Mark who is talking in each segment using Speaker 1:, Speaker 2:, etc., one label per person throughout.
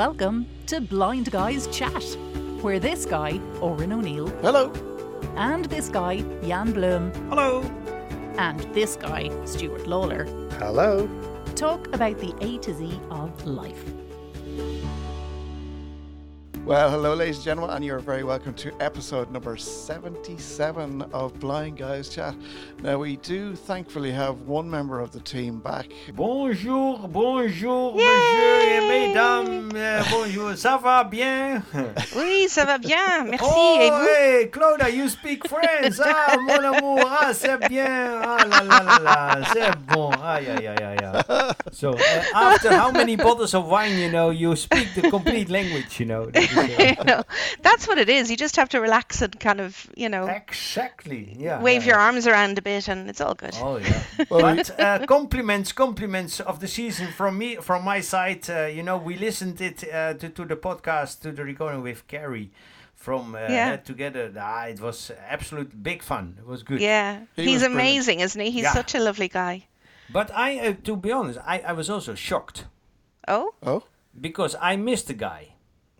Speaker 1: Welcome to Blind Guys Chat, where this guy, Óran O'Neill,
Speaker 2: Hello.
Speaker 1: and this guy, Jan Blom,
Speaker 3: Hello.
Speaker 1: and this guy, Stuart Lawler,
Speaker 2: Hello.
Speaker 1: talk about the A to Z of life.
Speaker 2: Well, hello, ladies and gentlemen, and you're very welcome to episode number 77 of Blind Guys Chat. Now, we do thankfully have one member of the team back.
Speaker 3: Bonjour, bonjour, monsieur et mesdames. euh, bonjour, ça va bien?
Speaker 4: Oui, ça va bien, merci.
Speaker 3: Oh,
Speaker 4: Et vous
Speaker 3: hey, Claude, you speak French. Ah, mon amour, ah, c'est bien. Ah, la, la, la, la, c'est bon. Aïe, aïe, aïe, aïe, aïe. So, uh, after how many bottles of wine, you know, you speak the complete language, you know. That is,
Speaker 4: you know, that's what it is. You just have to relax and kind of, you know,
Speaker 3: exactly, yeah.
Speaker 4: wave
Speaker 3: yeah,
Speaker 4: your arms around a bit, and it's all good.
Speaker 3: Oh yeah.
Speaker 2: Well,
Speaker 3: but uh, compliments, compliments of the season from me, from my side. Uh, you know, we listened it uh, to to the podcast, to the recording with Carrie from uh,
Speaker 4: Yeah.
Speaker 3: Together. Ah, it was absolute big fun. It was good.
Speaker 4: Yeah,
Speaker 2: He
Speaker 4: he's
Speaker 2: was brilliant.
Speaker 4: amazing, isn't he? He's
Speaker 3: Yeah.
Speaker 4: such a lovely guy.
Speaker 3: But I, uh, to be honest, I, I was also shocked
Speaker 4: Oh,
Speaker 2: oh,
Speaker 3: because I missed the guy.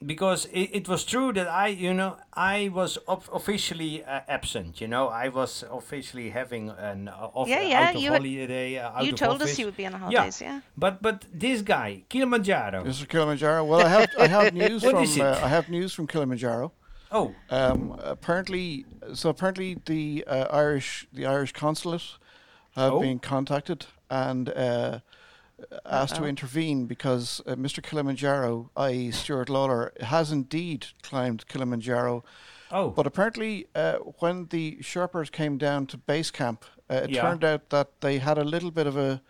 Speaker 3: Because it, it was true that I, you know, I was of officially uh, absent. You know, I was officially having an uh, off,
Speaker 4: Yeah, yeah,
Speaker 3: out of
Speaker 4: you
Speaker 3: holiday. Uh, out
Speaker 4: you
Speaker 3: of
Speaker 4: told
Speaker 3: office.
Speaker 4: us you would be on holidays, yeah.
Speaker 3: But but this guy, Kilimanjaro.
Speaker 2: Mr. Kilimanjaro. Well, I have I have news from
Speaker 3: is
Speaker 2: uh, I have news from Kilimanjaro.
Speaker 3: Oh,
Speaker 2: Um, apparently, so apparently the uh, Irish the Irish consulate have
Speaker 3: Oh.
Speaker 2: been contacted and uh, asked to
Speaker 4: Uh-oh.
Speaker 2: intervene because uh, Mr. Kilimanjaro, i.e. Stuart Lawler, has indeed climbed Kilimanjaro.
Speaker 3: oh.
Speaker 2: But apparently, uh, when the Sherpas came down to base camp, uh, it
Speaker 3: Yeah.
Speaker 2: turned out that they had a little bit of a,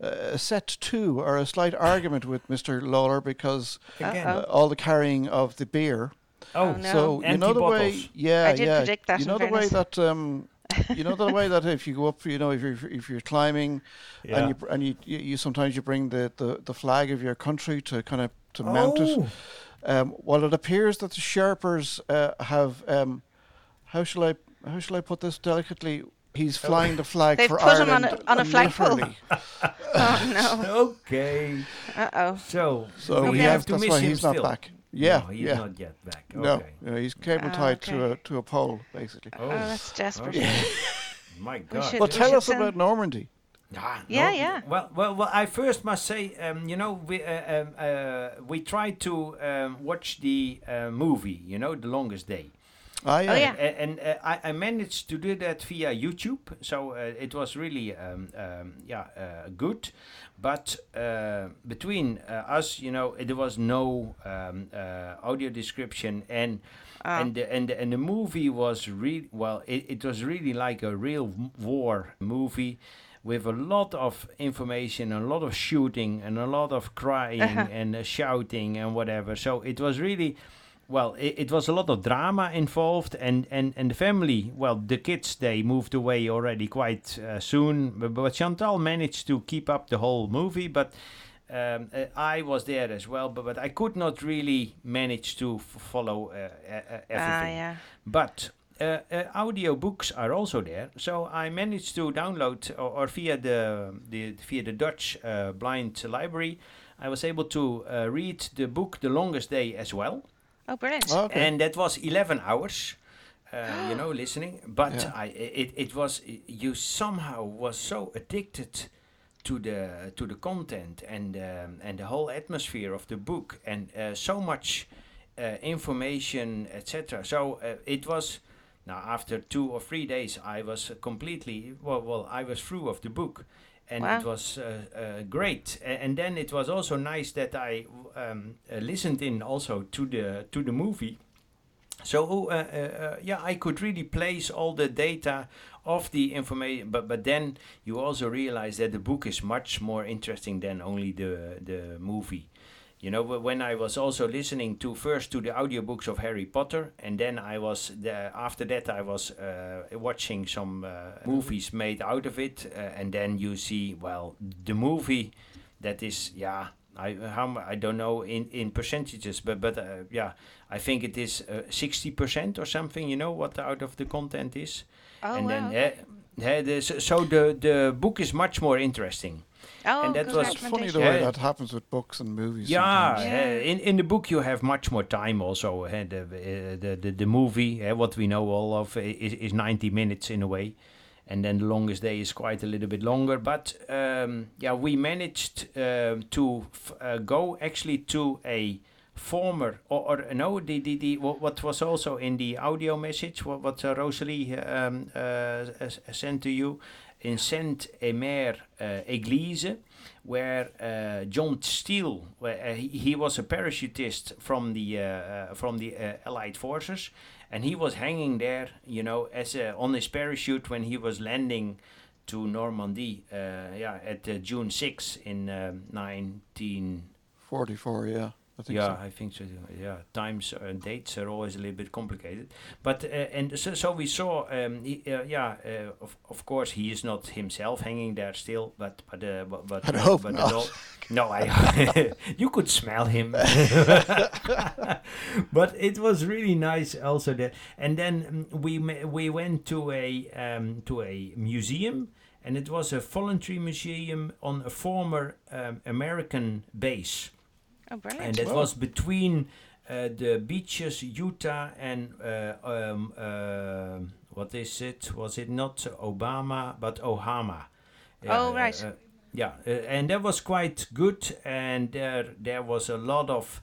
Speaker 2: a set to or a slight argument with Mr. Lawler because uh, all the carrying of the beer.
Speaker 3: Oh,
Speaker 4: Oh, no.
Speaker 2: So you know the way,
Speaker 3: bottles.
Speaker 2: yeah,
Speaker 4: I did
Speaker 2: yeah.
Speaker 4: predict that,
Speaker 2: You
Speaker 4: in
Speaker 2: know the way that um, you know the way that if you go up, you know, if you're if you're climbing,
Speaker 3: Yeah.
Speaker 2: and you and you, you you sometimes you bring the, the, the flag of your country to kind of to mount it.
Speaker 3: Oh.
Speaker 2: Um, well, it appears that the Sherpas uh, have um, how shall I how shall I put this delicately? He's flying the flag
Speaker 4: They've
Speaker 2: for
Speaker 4: put him on a- on a flagpole. Oh, no Okay. Uh oh.
Speaker 3: So,
Speaker 2: So
Speaker 3: we
Speaker 2: he
Speaker 3: have to
Speaker 2: that's
Speaker 3: miss
Speaker 2: why
Speaker 3: him
Speaker 2: he's not back. Yeah,
Speaker 3: no, he's
Speaker 2: yeah.
Speaker 3: not yet back. Okay.
Speaker 2: No, no, he's cable
Speaker 4: Ah,
Speaker 2: tied to a to a pole, basically.
Speaker 3: Oh,
Speaker 4: Oh, that's desperate.
Speaker 3: okay. My God.
Speaker 4: should-
Speaker 2: But
Speaker 4: we
Speaker 2: tell
Speaker 4: should
Speaker 2: us
Speaker 4: send-
Speaker 2: about Normandy.
Speaker 3: Ah,
Speaker 4: Yeah,
Speaker 3: no,
Speaker 4: yeah.
Speaker 3: Well, well, well. I first must say, um, you know, we uh, um, uh, we tried to um, watch the uh, movie. You know, The Longest Day.
Speaker 2: Ah, yeah.
Speaker 4: Oh, yeah.
Speaker 3: A- and uh, I, I managed to do that via YouTube, so uh, it was really um, um, yeah uh, good. But uh, between uh, us, you know, there was no um, uh, audio description, and
Speaker 4: Ah.
Speaker 3: and the, and the, and the movie was really well. It, it was really like a real war movie. With a lot of information, a lot of shooting, and a lot of crying and uh, shouting and whatever. So it was really well it, it was a lot of drama involved and, and, and the family well the kids they moved away already quite uh, soon but, but chantal managed to keep up the whole movie but um, uh, I was there as well, but, but I could not really manage to f- follow uh, everything.
Speaker 4: Ah, yeah.
Speaker 3: But uh, uh, audio books are also there, so I managed to download or, or via the, the via the Dutch uh, blind library. I was able to uh, read the book The Longest Day as well,
Speaker 4: Oh, brilliant.
Speaker 2: Okay.
Speaker 3: and that was 11 hours. Uh, you know, listening, but
Speaker 2: Yeah.
Speaker 3: I it, it was you somehow was so addicted to the to the content and um, and the whole atmosphere of the book and uh, so much uh, information etc so uh, it was now after two or three days i was completely well well i was through of the book and it was uh, uh, great. And then it was also nice that i um, uh, listened in also to the to the movie. So uh, uh, uh, yeah, I could really place all the data of the information, but but then you also realize that the book is much more interesting than only the the movie. You know, when I was also listening to first to the audiobooks of Harry Potter, and then I was the, after that I was uh, watching some uh, movies made out of it, uh, and then you see well the movie that is yeah I how I don't know in in percentages, but but uh, yeah, I think it is sixty percent or something. You know what out of the content is,
Speaker 4: Oh,
Speaker 3: and
Speaker 4: wow.
Speaker 3: then uh, uh, the, so, so the the book is much more interesting.
Speaker 4: Oh,
Speaker 3: and that
Speaker 4: good
Speaker 3: was
Speaker 2: It's funny the way
Speaker 3: Yeah.
Speaker 2: that happens with books and movies.
Speaker 3: Yeah.
Speaker 4: Yeah.
Speaker 3: uh, in in the book you have much more time. Also, uh, the, uh, the the the movie, uh, what we know all of, is, is ninety minutes in a way, and then the longest day is quite a little bit longer. But um, yeah, we managed um to f- uh, go actually to a former or, or no the, the, the what, what was also in the audio message what, what uh, Rosalie um, uh, sent to you in Saint Emer uh, Église where uh, John Steele, where, uh, he, he was a parachutist from the uh, uh, from the uh, Allied forces, and he was hanging there, you know, as a, on his parachute when he was landing to Normandy, uh, yeah, at uh, June 6 in um, 19.
Speaker 2: 44, yeah. I think
Speaker 3: Yeah,
Speaker 2: so.
Speaker 3: I think so. Yeah, times and dates are always a little bit complicated, but uh, and so, so we saw. Um, he, uh, yeah, uh, of, of course he is not himself hanging there still, but but uh, but, but
Speaker 2: I'd hope
Speaker 3: but
Speaker 2: not.
Speaker 3: all- no, I you could smell him, but it was really nice also that. And then um, we we went to a um, to a museum. And it was a voluntary museum on a former um, American base
Speaker 4: Oh, brilliant.
Speaker 3: and it
Speaker 2: Wow.
Speaker 3: was between uh, the beaches Utah and uh, um, uh, what is it? Was it not Obama but Ohama?
Speaker 4: Oh, right.
Speaker 3: Uh, yeah, uh, and that was quite good, and there there was a lot of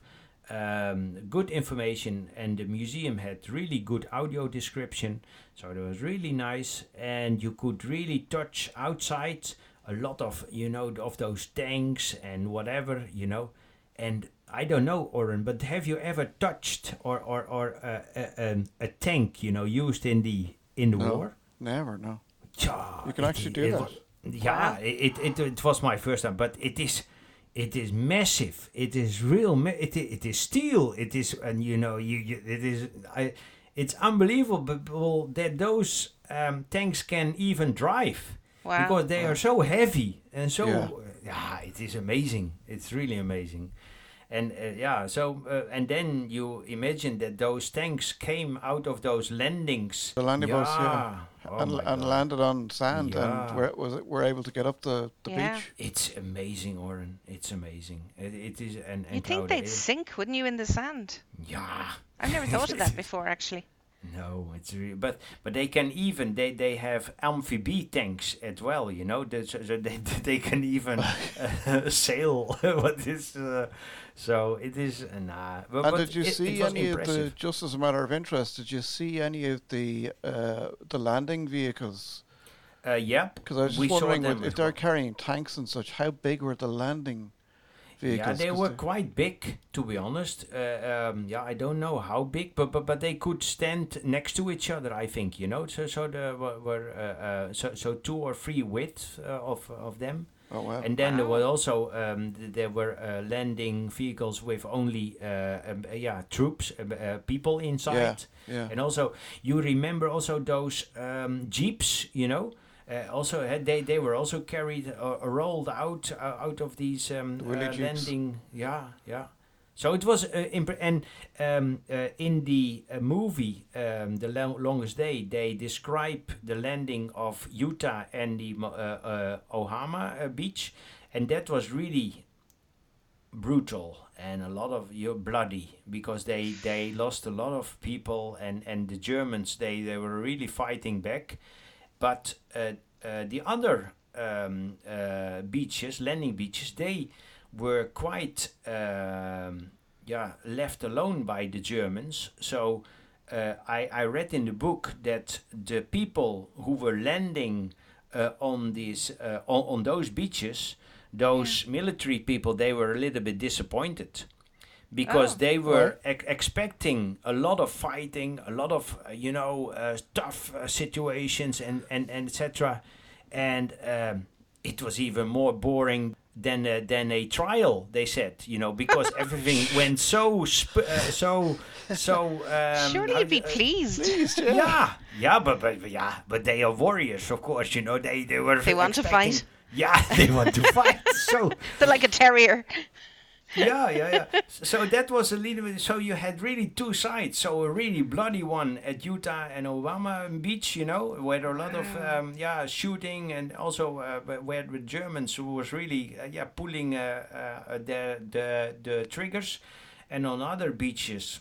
Speaker 3: um, good information, and the museum had really good audio description, so it was really nice, and you could really touch outside a lot of you know of those tanks and whatever you know and I don't know, Óran, but have you ever touched or or or uh, a, a, a tank, you know, used in the in the
Speaker 2: No.
Speaker 3: war?
Speaker 2: Never, no.
Speaker 3: Yeah,
Speaker 2: You can
Speaker 3: it-
Speaker 2: actually do
Speaker 3: it
Speaker 2: that.
Speaker 3: wa- yeah, it, it it was my first time, but it is it is massive. It is real. Ma- it it is steel. It is, and you know, you, you it is. I, it's unbelievable that those um, tanks can even drive
Speaker 4: Wow.
Speaker 3: because they are so heavy and so
Speaker 2: Yeah.
Speaker 3: yeah, it is amazing it's really amazing and uh, yeah so uh, and then you imagine that those tanks came out of those landings
Speaker 2: The landing boats, yeah.
Speaker 3: Oh
Speaker 2: and and landed on sand,
Speaker 3: Yeah.
Speaker 2: and were, was it, were able to get up the, the
Speaker 4: Yeah.
Speaker 2: beach.
Speaker 3: it's amazing Óran it's amazing it, it is an
Speaker 4: You'd think they'd sink, wouldn't you, in the sand?
Speaker 3: yeah
Speaker 4: I've never thought of that before, actually.
Speaker 3: No, it's really, but but they can even they they have amphibie tanks as well. You know, that so, they they can even uh, sail. what is uh, so it is nah. But,
Speaker 2: And
Speaker 3: but
Speaker 2: did you
Speaker 3: it,
Speaker 2: see
Speaker 3: it
Speaker 2: any of the, just as a matter of interest, did you see any of the uh, the landing vehicles?
Speaker 3: Uh, yeah,
Speaker 2: Because I was just
Speaker 3: saw
Speaker 2: wondering,
Speaker 3: as
Speaker 2: if they're
Speaker 3: well.
Speaker 2: carrying tanks and such, how big were the landing vehicles?
Speaker 3: yeah, they were quite big to be honest. Uh, um, yeah, I don't know how big, but, but but they could stand next to each other. I think you know. So so there were, were uh, uh, so so two or three widths uh, of of them.
Speaker 2: Oh wow!
Speaker 3: And then there were also um, there were uh, landing vehicles with only uh, um, uh, yeah troops uh, uh, people inside.
Speaker 2: yeah,
Speaker 3: And also you remember also those um, jeeps, you know. Uh, also, had they they were also carried uh, rolled out uh, out of these um, uh, landing. Yeah, yeah. So it was uh, and um, uh, in the uh, movie um, the Lo- longest day they describe the landing of Utah and the uh, uh, Ohama uh, beach, and that was really brutal and a lot of you bloody because they they lost a lot of people and and the Germans they they were really fighting back but uh, uh, the other um, uh, beaches landing beaches they were quite um, yeah left alone by the Germans. So uh, I, I read in the book that the people who were landing uh, on these uh, on, on those beaches those military people they were a little bit disappointed because
Speaker 4: Oh.
Speaker 3: they were ex- expecting a lot of fighting a lot of uh, you know uh, tough uh, situations and and, and etc and um, it was even more boring than a, than a trial they said you know because everything went so sp- uh, so so um,
Speaker 4: Surely you'd be
Speaker 3: do- uh,
Speaker 4: pleased.
Speaker 2: Please, yeah.
Speaker 3: yeah, yeah, but, but but yeah, but they are warriors, of course. You know, they they were.
Speaker 4: They want to fight.
Speaker 3: Yeah, they want to fight. So
Speaker 4: They're like a terrier.
Speaker 3: Yeah, yeah, yeah. So that was a little bit. So you had really two sides. So a really bloody one at Utah and Obama Beach, you know, where a lot of um, yeah shooting and also uh, where the Germans who was really uh, yeah pulling uh, uh, the the the triggers, and on other beaches.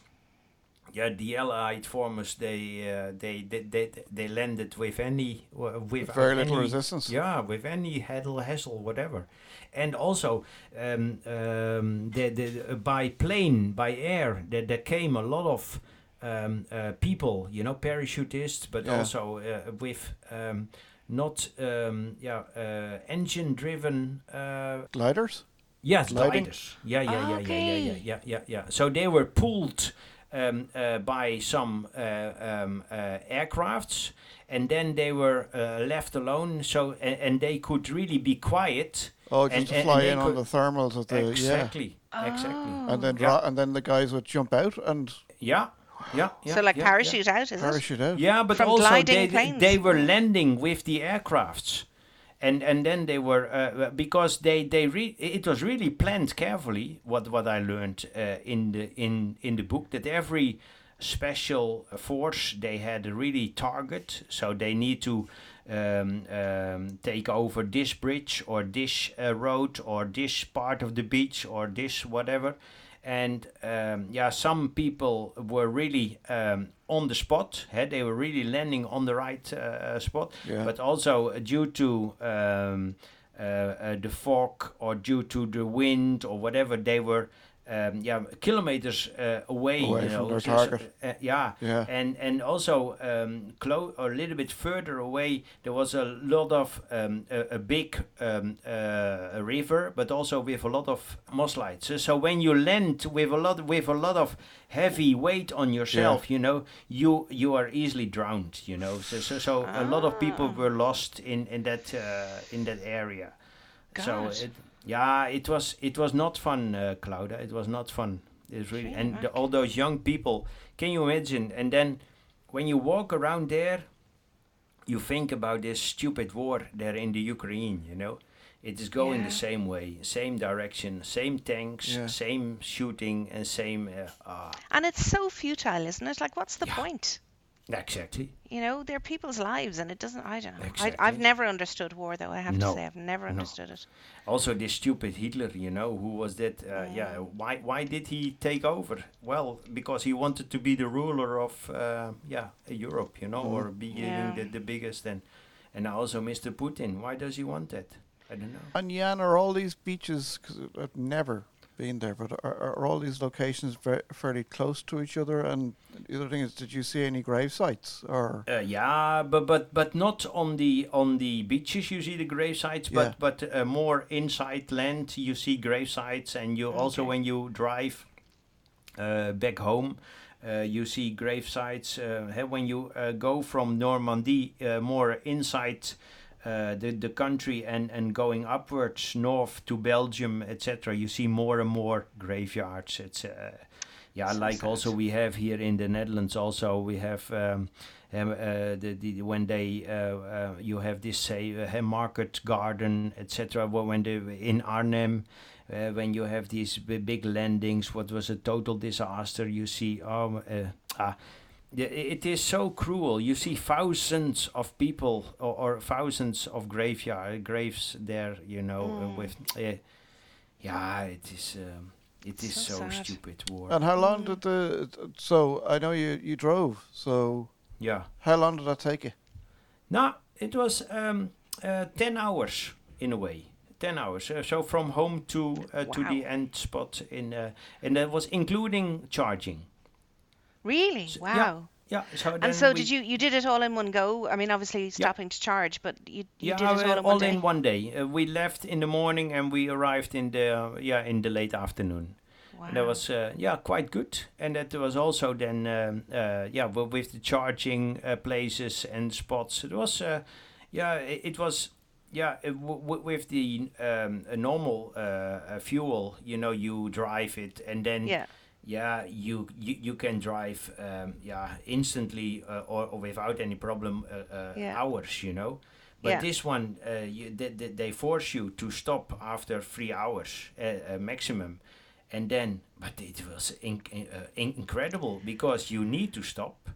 Speaker 3: Yeah, the Allied formers they uh, they, they they they landed with any uh, with
Speaker 2: Very little resistance.
Speaker 3: yeah, with any hassle, hassle, whatever. And also, um, um, the, the, uh, by plane, by air, there, there came a lot of um, uh, people, you know, parachutists, but
Speaker 2: Yeah.
Speaker 3: also uh, with um, not, um, yeah, uh, engine-driven. Uh,
Speaker 2: Gliders?
Speaker 3: Yes,
Speaker 2: Gliding?
Speaker 3: gliders. Yeah, yeah, yeah, yeah, yeah, yeah, yeah, yeah, yeah. So they were pulled um, uh, by some uh, um, uh, aircrafts, and then they were uh, left alone. So and, and they could really be quiet.
Speaker 2: Oh, just
Speaker 3: And-
Speaker 2: to fly
Speaker 3: and
Speaker 2: in on the thermals of the
Speaker 3: exactly, exactly.
Speaker 2: and then
Speaker 3: Yeah.
Speaker 2: and then the guys would jump out and
Speaker 3: Yeah, yeah. yeah
Speaker 4: so like
Speaker 3: yeah, yeah.
Speaker 4: parachute out, is it?
Speaker 2: parachute out.
Speaker 3: Yeah, but
Speaker 4: From
Speaker 3: also they
Speaker 4: planes.
Speaker 3: they were landing with the aircrafts, and and then they were uh, because they they re- it was really planned carefully. What what I learned uh, in the in in the book that every special force they had a really target, so they need to. Um, um, take over this bridge or this uh, road or this part of the beach or this whatever and um, yeah, some people were really um, on the spot. eh, they were really landing on the right uh, spot.
Speaker 2: Yeah.
Speaker 3: But also uh, due to um, uh, uh, the fog or due to the wind or whatever, they were um, yeah kilometers uh, away.
Speaker 2: Away
Speaker 3: you
Speaker 2: from
Speaker 3: know,
Speaker 2: their
Speaker 3: so- so,
Speaker 2: target.
Speaker 3: uh, yeah.
Speaker 2: Yeah.
Speaker 3: and and also um, clo- a little bit further away, there was a lot of um, a, a big um, uh, a river, but also with a lot of mosslides. So, so when you land with a lot with a lot of heavy weight on yourself, you know, you you are easily drowned. You know, so so, so a lot of people were lost in in that uh, in that area. So it, yeah, it was it was not fun, uh, Clodagh. It was not fun. It's really and the, all those young people. Can you imagine? And then when you walk around there, you think about this stupid war there in the Ukraine. You know, it is going
Speaker 4: Yeah.
Speaker 3: the same way, same direction, same tanks,
Speaker 2: Yeah.
Speaker 3: same shooting, and same. Uh, ah,
Speaker 4: And it's so futile, isn't it? Like, what's the
Speaker 3: Yeah.
Speaker 4: point?
Speaker 3: Exactly.
Speaker 4: You know, they're people's lives, and it doesn't. I don't know. I,
Speaker 3: Exactly.
Speaker 4: I've never understood war, though. I have
Speaker 3: No.
Speaker 4: to say, I've never
Speaker 3: No.
Speaker 4: understood it.
Speaker 3: Also, this stupid Hitler, you know, who was that? Uh, yeah, why why did he take over? Well, because he wanted to be the ruler of uh, yeah Europe, you know, or be
Speaker 4: Yeah.
Speaker 3: the, the biggest. And and also Mr. Putin. Why does he want that? I don't know.
Speaker 2: And Jan, are all these beaches? Because I've never been there, but are, are all these locations very, fairly close to each other? And the other thing is, did you see any grave sites or?
Speaker 3: Uh, yeah, but but but not on the on the beaches. You see the grave sites,
Speaker 2: Yeah.
Speaker 3: but but uh, more inside land. You see grave sites, and you also when you drive uh, back home, uh, you see grave sites. Uh, when you uh, go from Normandy, uh, more inside. Uh, the the country and and going upwards north to Belgium etc. You see more and more graveyards. It's uh, yeah,
Speaker 4: So
Speaker 3: like
Speaker 4: sad.
Speaker 3: also we have here in the Netherlands. Also we have um, uh, the, the when they uh, uh, you have this say uh, market garden etc. When they in Arnhem. Uh, when you have these b- big landings, what was a total disaster? You see, oh, uh, ah, the- it is so cruel. You see thousands of people or, or thousands of graveyard graves there. You know, uh,
Speaker 4: Mm.
Speaker 3: with uh, yeah, it is. Um, it is
Speaker 4: So
Speaker 3: so, stupid war.
Speaker 2: And how long did the? So I know you you drove. So
Speaker 3: yeah.
Speaker 2: how long did that take you?
Speaker 3: No, it was um, uh, 10 hours in a way. 10 hours. Uh, so from home to uh, to the end spot in uh, and that was including charging.
Speaker 4: Really?
Speaker 3: S-
Speaker 4: wow.
Speaker 3: yeah, Yeah. So
Speaker 4: And so
Speaker 3: we-
Speaker 4: did you? You did it all in one go. I mean, obviously stopping to charge, but you you
Speaker 3: yeah,
Speaker 4: did it all in one day.
Speaker 3: in one day. Uh, we left in the morning and we arrived in the uh, yeah in the late afternoon.
Speaker 4: wow.
Speaker 3: And that was uh, yeah quite good. And that was also then um, uh, yeah with the charging uh, places and spots. It was uh, yeah it, it was yeah uh, w- w- with the um, a normal uh, fuel. You know you drive it and then
Speaker 4: yeah.
Speaker 3: Yeah you you, you can drive um, yeah instantly uh, or, or without any problem uh, uh,
Speaker 4: Yeah.
Speaker 3: hours you know but
Speaker 4: Yeah.
Speaker 3: this one uh, you, they, they, they force you to stop after three hours uh, maximum and then but it was in, uh, in- incredible because you need to stop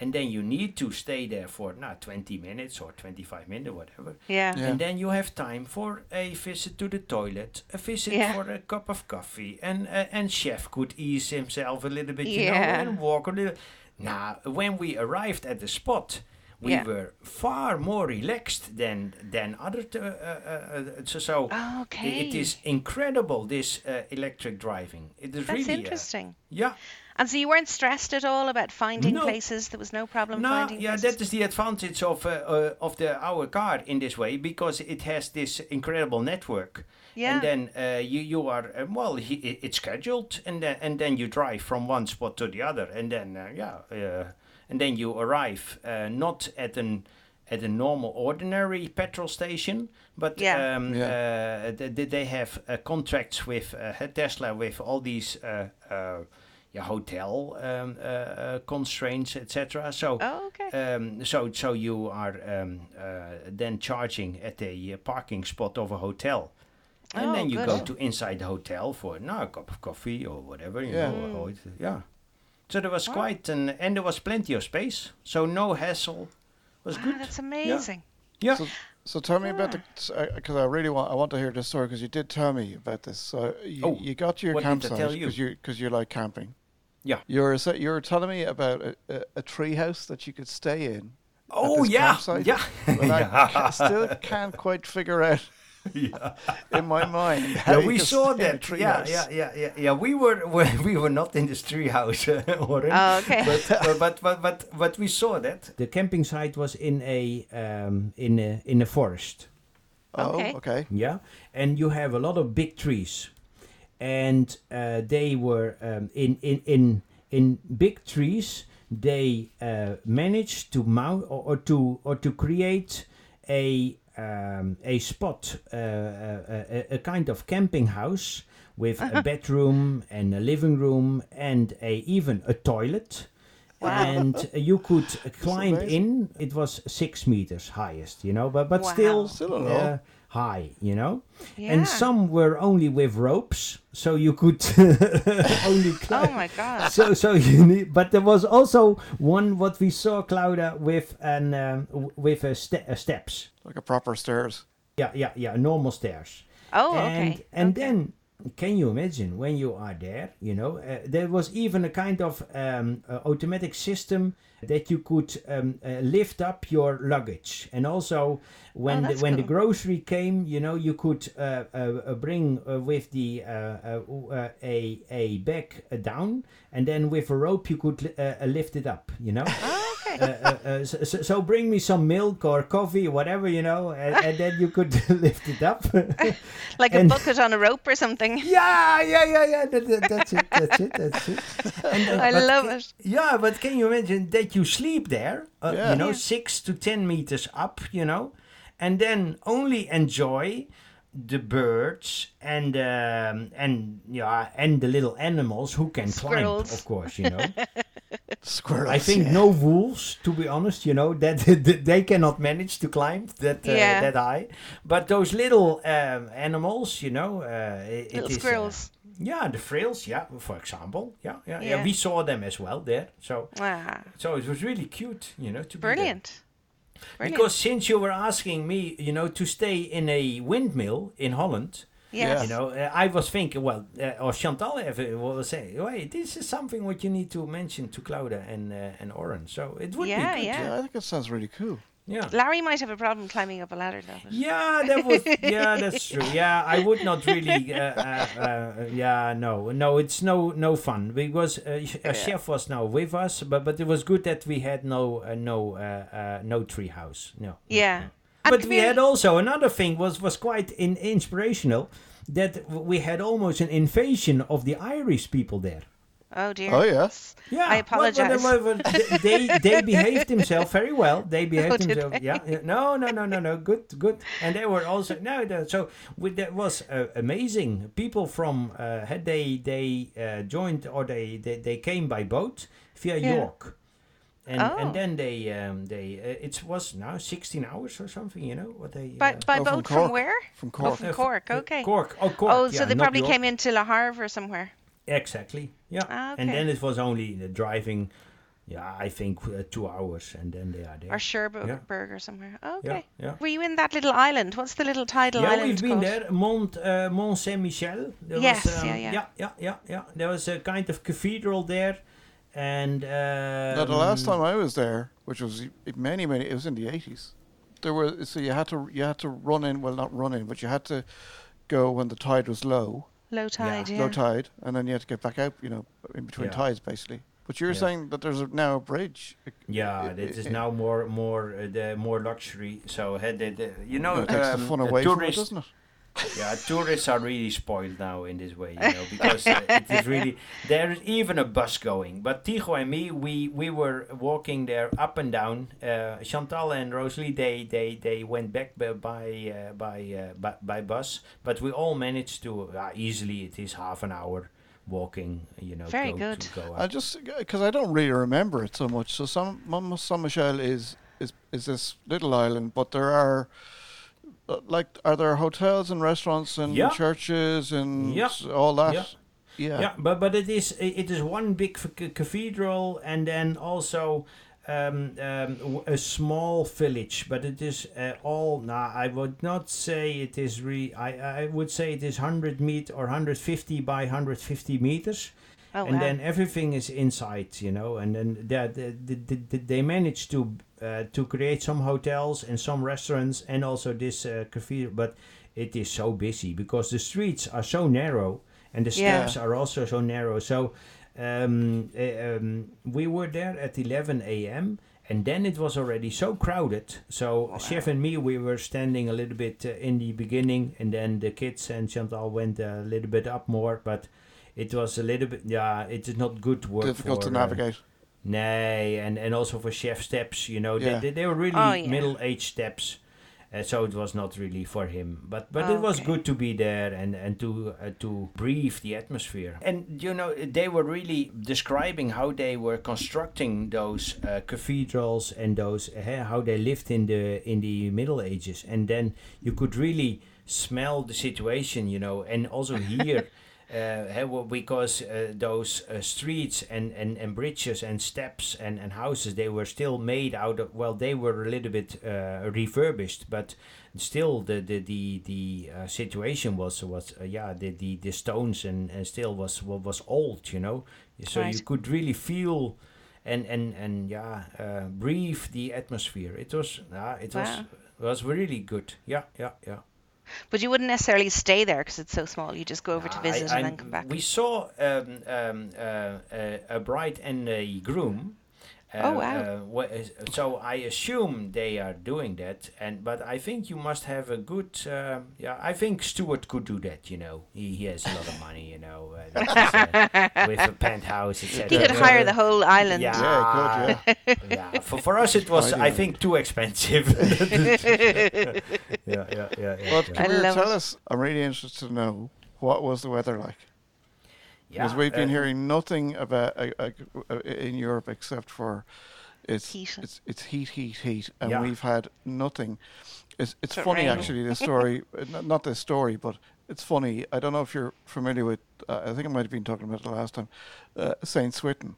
Speaker 3: and then you need to stay there for now 20 minutes or 25 minutes whatever
Speaker 4: Yeah.
Speaker 2: Yeah.
Speaker 3: and then you have time for a visit to the toilet a visit
Speaker 4: Yeah.
Speaker 3: for a cup of coffee and uh, and chef could ease himself a little bit you
Speaker 4: Yeah.
Speaker 3: know and walk a little now when we arrived at the spot we
Speaker 4: Yeah.
Speaker 3: were far more relaxed than than other t- uh, uh, uh, so, so
Speaker 4: Oh,
Speaker 3: i-
Speaker 4: okay.
Speaker 3: it is incredible this uh, electric driving it is
Speaker 4: That's
Speaker 3: really uh,
Speaker 4: interesting.
Speaker 3: yeah
Speaker 4: And so you weren't stressed at all about finding
Speaker 3: No.
Speaker 4: places. There was no problem finding places.
Speaker 3: no,
Speaker 4: finding
Speaker 3: yeah,
Speaker 4: places.
Speaker 3: that is the advantage of uh, uh, of the our car in this way because it has this incredible network.
Speaker 4: Yeah.
Speaker 3: And then uh, you you are uh, well, he, it's scheduled, and then and then you drive from one spot to the other, and then uh, yeah, uh, and then you arrive uh, not at an at a normal ordinary petrol station, but
Speaker 4: Yeah.
Speaker 3: um,
Speaker 2: Yeah.
Speaker 3: uh, th- th- they have uh, contracts with uh, Tesla with all these. Uh, uh, yeah, hotel um, uh, uh, constraints, etc. So,
Speaker 4: Oh, okay.
Speaker 3: um, so so you are um, uh, then charging at a uh, parking spot of a hotel, and
Speaker 4: Oh,
Speaker 3: then you
Speaker 4: good.
Speaker 3: go to inside the hotel for now a cup of coffee or whatever. You
Speaker 2: Yeah.
Speaker 3: know, or it- yeah. So there was quite an, and there was plenty of space, so no hassle. Was
Speaker 4: Wow,
Speaker 3: good.
Speaker 4: Ah, that's amazing.
Speaker 3: Yeah.
Speaker 2: So, so tell me about the because I really want I want to hear this story because you did tell me about this. So you,
Speaker 3: Oh,
Speaker 2: you got to your
Speaker 3: what did
Speaker 2: campsite
Speaker 3: tell you?
Speaker 2: because you because you like camping.
Speaker 3: Yeah.
Speaker 2: You're sa- you were telling me about a, a, a tree house that you could stay in.
Speaker 3: Oh yeah,
Speaker 2: campsite,
Speaker 3: yeah.
Speaker 2: But I still can't quite figure out Yeah. in my mind. how
Speaker 3: Yeah, we saw
Speaker 2: stay in a
Speaker 3: that.
Speaker 2: tree
Speaker 3: Yeah,
Speaker 2: house.
Speaker 3: yeah, yeah, yeah, yeah. We were we, we were not in this tree house, uh,
Speaker 4: Oh, okay.
Speaker 3: But, but but but but we saw that. The camping site was in a um, in a in a forest.
Speaker 2: Oh,
Speaker 4: Okay.
Speaker 2: okay.
Speaker 3: Yeah, and you have a lot of big trees, and uh, they were um, in in in in big trees. They uh, managed to mount or, or to or to create a um, a spot, uh, a, a, a kind of camping house with a bedroom and a living room and a even a toilet. And you could uh, climb in. It was six meters highest, you know, but but
Speaker 4: Wow.
Speaker 3: still
Speaker 2: Still a lot.
Speaker 3: uh, high, you know.
Speaker 4: Yeah.
Speaker 3: And some were only with ropes, so you could only climb.
Speaker 4: Oh my god.
Speaker 3: So, so you need, but there was also one what we saw, Clodagh, with an um, with a, ste- a steps.
Speaker 2: Like a proper stairs.
Speaker 3: Yeah, yeah, yeah, normal stairs.
Speaker 4: Oh,
Speaker 3: and
Speaker 4: okay.
Speaker 3: and
Speaker 4: okay.
Speaker 3: then can you imagine when you are there you know? Uh, there was even a kind of um, uh, automatic system that you could um, uh, lift up your luggage. And also when the,
Speaker 4: Oh, that's
Speaker 3: when the grocery came you know you could uh, uh, uh, bring uh, with the uh, uh, uh, a a bag down. And then with a rope you could lift it up you know?
Speaker 4: Okay.
Speaker 3: uh, uh, uh, so, so- so bring me some milk or coffee whatever you know and, and then you could lift it up
Speaker 4: like a bucket on a rope or something.
Speaker 3: yeah, yeah, yeah, yeah. That, that, that's it. That's it. That's it. And, uh,
Speaker 4: I love
Speaker 3: ca-
Speaker 4: it.
Speaker 3: Yeah, but can you imagine that you sleep there? Uh,
Speaker 2: Yeah.
Speaker 3: You know,
Speaker 4: Yeah.
Speaker 3: six to ten meters up. You know, and then only enjoy the birds and um, and yeah and the little animals who can
Speaker 4: Squirrels.
Speaker 3: climb, of course. You know,
Speaker 2: Squirrels.
Speaker 3: I think
Speaker 2: yeah.
Speaker 3: no wolves, to be honest. You know that, that they cannot manage to climb that uh,
Speaker 4: Yeah.
Speaker 3: that high, but those little um, animals, you know, uh, it, it
Speaker 4: Little
Speaker 3: is, uh,
Speaker 4: squirrels.
Speaker 3: yeah, the frills, yeah, for example. Yeah, yeah, yeah,
Speaker 4: Yeah.
Speaker 3: We saw them as well there. So
Speaker 4: Wow.
Speaker 3: so it was really cute, you know, to be.
Speaker 4: Brilliant. Brilliant.
Speaker 3: Because since you were asking me, you know, to stay in a windmill in Holland,
Speaker 4: yes.
Speaker 3: you know, uh, I was thinking, well, uh, or Chantal ever was saying, wait, this is something what you need to mention to Clodagh and uh, and Óran. So it would
Speaker 4: Yeah,
Speaker 3: be good.
Speaker 4: yeah.
Speaker 2: Yeah, I think it sounds really cool.
Speaker 3: Yeah.
Speaker 4: Larry might have a problem climbing up a ladder though.
Speaker 3: Yeah, that was. Yeah, that's true. Yeah, I would not really. Uh, uh, uh, yeah, no, no, it's no no fun because uh, sh- a chef was now with us, but but it was good that we had no uh, no uh, uh, no tree house. No.
Speaker 4: Yeah. And
Speaker 3: But we had also another thing was was quite in, inspirational, that we had almost an invasion of the Irish people there.
Speaker 4: Oh dear.
Speaker 2: Oh, yeah?
Speaker 3: Yeah,
Speaker 4: I apologize.
Speaker 3: well, well, well, they they behaved themselves very well. They behaved
Speaker 4: Oh,
Speaker 3: themselves. Yeah, yeah. No, no, no, no, no. Good, good. And they were also no. no so with, that was uh, amazing. People from uh, had they they uh, joined or they, they they came by boat via
Speaker 4: Yeah.
Speaker 3: York. and
Speaker 4: Oh.
Speaker 3: and then they um, they uh, it was now 16 hours or something. You know what they.
Speaker 4: By,
Speaker 3: uh,
Speaker 4: by
Speaker 2: Oh, from
Speaker 4: boat from
Speaker 2: Cork.
Speaker 4: where?
Speaker 2: From
Speaker 4: Oh,
Speaker 2: Cork.
Speaker 4: from
Speaker 3: uh,
Speaker 4: Cork. Okay.
Speaker 3: Cork. Oh, Cork.
Speaker 4: Oh,
Speaker 3: yeah,
Speaker 4: so they probably
Speaker 3: York.
Speaker 4: came into La Havre or somewhere.
Speaker 3: Exactly. Yeah.
Speaker 4: Ah,
Speaker 3: And then it was only the driving. Yeah, I think uh, two hours, and then they are there.
Speaker 4: Or Cherbourg
Speaker 3: Yeah.
Speaker 4: or somewhere. Oh,
Speaker 3: yeah,
Speaker 4: okay.
Speaker 3: yeah.
Speaker 4: Were you in that little island? What's the little tidal
Speaker 3: yeah,
Speaker 4: island
Speaker 3: we've been
Speaker 4: called?
Speaker 3: there. Mont uh, Mont Saint Michel. There
Speaker 4: Yes,
Speaker 3: was, um,
Speaker 4: yeah, yeah.
Speaker 3: yeah, yeah, yeah, yeah. There was a kind of cathedral there, and um,
Speaker 2: Now, the last time I was there, which was many, many, it was in the eighties. There were so you had to you had to run in. Well, not run in, but you had to go when the tide was low,
Speaker 4: Low tide, yeah.
Speaker 2: low tide, and then you had to get back out. You know, in between
Speaker 3: Yeah.
Speaker 2: tides, basically. But you're
Speaker 3: Yeah.
Speaker 2: saying that there's a, now a bridge.
Speaker 3: Yeah,
Speaker 2: it-
Speaker 3: it is now more more uh, the more luxury. So had the, the, you know
Speaker 2: it takes the
Speaker 3: um,
Speaker 2: fun
Speaker 3: the
Speaker 2: away from it,
Speaker 3: tourists
Speaker 2: doesn't it?
Speaker 3: Yeah, tourists are really spoiled now in this way, you know, because uh, it is really there is even a bus going. But Tigo and me, we we were walking there up and down. Uh, Chantal and Rosalie, they they they went back by by uh, by, uh, by, by bus, but we all managed to uh, easily. It is half an hour walking, you know.
Speaker 4: Very
Speaker 3: go
Speaker 4: good.
Speaker 3: To go
Speaker 2: I just because I don't really remember it so much. So some Mont Saint Michel is is is this little island, but there are. Uh, Like, are there hotels and restaurants and
Speaker 3: Yeah.
Speaker 2: churches and
Speaker 3: Yeah.
Speaker 2: all that?
Speaker 3: Yeah.
Speaker 2: Yeah.
Speaker 3: Yeah, but but it is it is one big cathedral and then also um, um, w- a small village. But it is uh, all. Nah, I would not say it is re. I I would say it is hundred meter or hundred fifty by hundred fifty meters.
Speaker 4: Oh,
Speaker 3: and
Speaker 4: wow.
Speaker 3: then everything is inside, you know, and then that the, the, the, they managed to uh, to create some hotels and some restaurants and also this uh, cathedral, but it is so busy because the streets are so narrow and the
Speaker 4: Yeah.
Speaker 3: are also so narrow. So um, uh, um, we were there at 11 a.m. And then it was already so crowded. So Chef and me, we were standing a little bit uh, in the beginning, and then the kids and Chantal went a little bit up more. But it was a little bit, yeah, it is not good work.
Speaker 2: Difficult to
Speaker 3: for, uh,
Speaker 2: navigate.
Speaker 3: Nay, and, and also for chef steps, you know,
Speaker 2: Yeah.
Speaker 3: they, they, they were really
Speaker 4: Oh, yeah.
Speaker 3: middle-aged steps, uh, so it was not really for him. But but
Speaker 4: Oh,
Speaker 3: it was
Speaker 4: okay.
Speaker 3: good to be there and and to uh, to breathe the atmosphere. And you know, they were really describing how they were constructing those uh, cathedrals and those uh, how they lived in the in the Middle Ages, and then you could really smell the situation, you know, and also hear. Uh, because uh, those uh, streets and, and, and bridges and steps and, and houses they were still made out of well they were a little bit uh, refurbished but still the the the, the uh, situation was was uh, yeah the, the the stones and, and still was wa- was old you know? So you could really feel and and and yeah uh, breathe the atmosphere. It was uh, it was was really good. Yeah yeah yeah
Speaker 4: But you wouldn't necessarily stay there because it's so small. You just go over to visit
Speaker 3: I-
Speaker 4: and then come back.
Speaker 3: We saw um, um, uh, a, a bride and a groom. Uh,
Speaker 4: Oh, wow.
Speaker 3: uh, wha- uh, so I assume they are doing that, and but I think you must have a good. Um, yeah, I think Stuart could do that. You know, he, he has a lot of money. You know, uh, that is, uh, with a penthouse, etc.
Speaker 4: He could hire the whole island.
Speaker 3: Yeah,
Speaker 2: Yeah, could,
Speaker 3: yeah. For, for us, it was, I
Speaker 2: Ideal.
Speaker 3: think, too expensive. yeah, yeah, yeah. yeah,
Speaker 2: But
Speaker 3: yeah.
Speaker 2: come
Speaker 4: I
Speaker 2: here, tell
Speaker 4: it.
Speaker 2: us. I'm really interested to know what was the weather like because
Speaker 3: Yeah,
Speaker 2: we've been
Speaker 3: uh,
Speaker 2: hearing nothing about uh, uh, uh, in Europe except for it's
Speaker 4: Heat.
Speaker 2: it's it's heat, heat, heat, and
Speaker 3: Yeah.
Speaker 2: we've had nothing. It's it's
Speaker 4: But
Speaker 2: funny actually. This story, not, not this story, but it's funny. I don't know if you're familiar with. Uh, I think I might have been talking about it last time. Uh, Saint Swithin.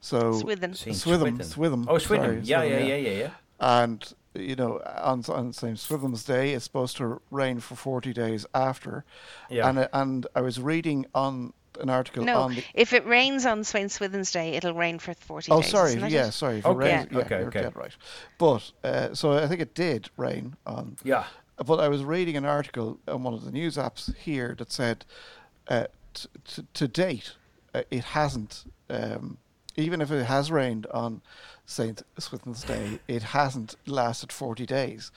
Speaker 2: So
Speaker 4: Swithin.
Speaker 3: Saint
Speaker 2: Swithin,
Speaker 3: Swithin.
Speaker 2: Swithin.
Speaker 3: Oh, Sweden.
Speaker 2: sorry,
Speaker 3: Yeah, yeah,
Speaker 2: Swithin,
Speaker 3: yeah, yeah, yeah.
Speaker 2: and you know on on St. Swithin's Day it's supposed to rain for 40 days after
Speaker 3: Yeah.
Speaker 2: and uh, and I was reading on an article
Speaker 4: No,
Speaker 2: on the
Speaker 4: if it rains on Saint Swithin's Day, it'll rain for 40
Speaker 2: oh
Speaker 4: days.
Speaker 2: Oh, sorry
Speaker 4: isn't it?
Speaker 2: yeah sorry if it rains, yeah,
Speaker 3: okay,
Speaker 2: you're
Speaker 3: okay.
Speaker 2: dead right but uh, so I think it did rain on
Speaker 3: Yeah.
Speaker 2: but I was reading an article on one of the news apps here that said uh, t- t- to date uh, it hasn't um, even if it has rained on Saint Swithin's Day it hasn't lasted 40 days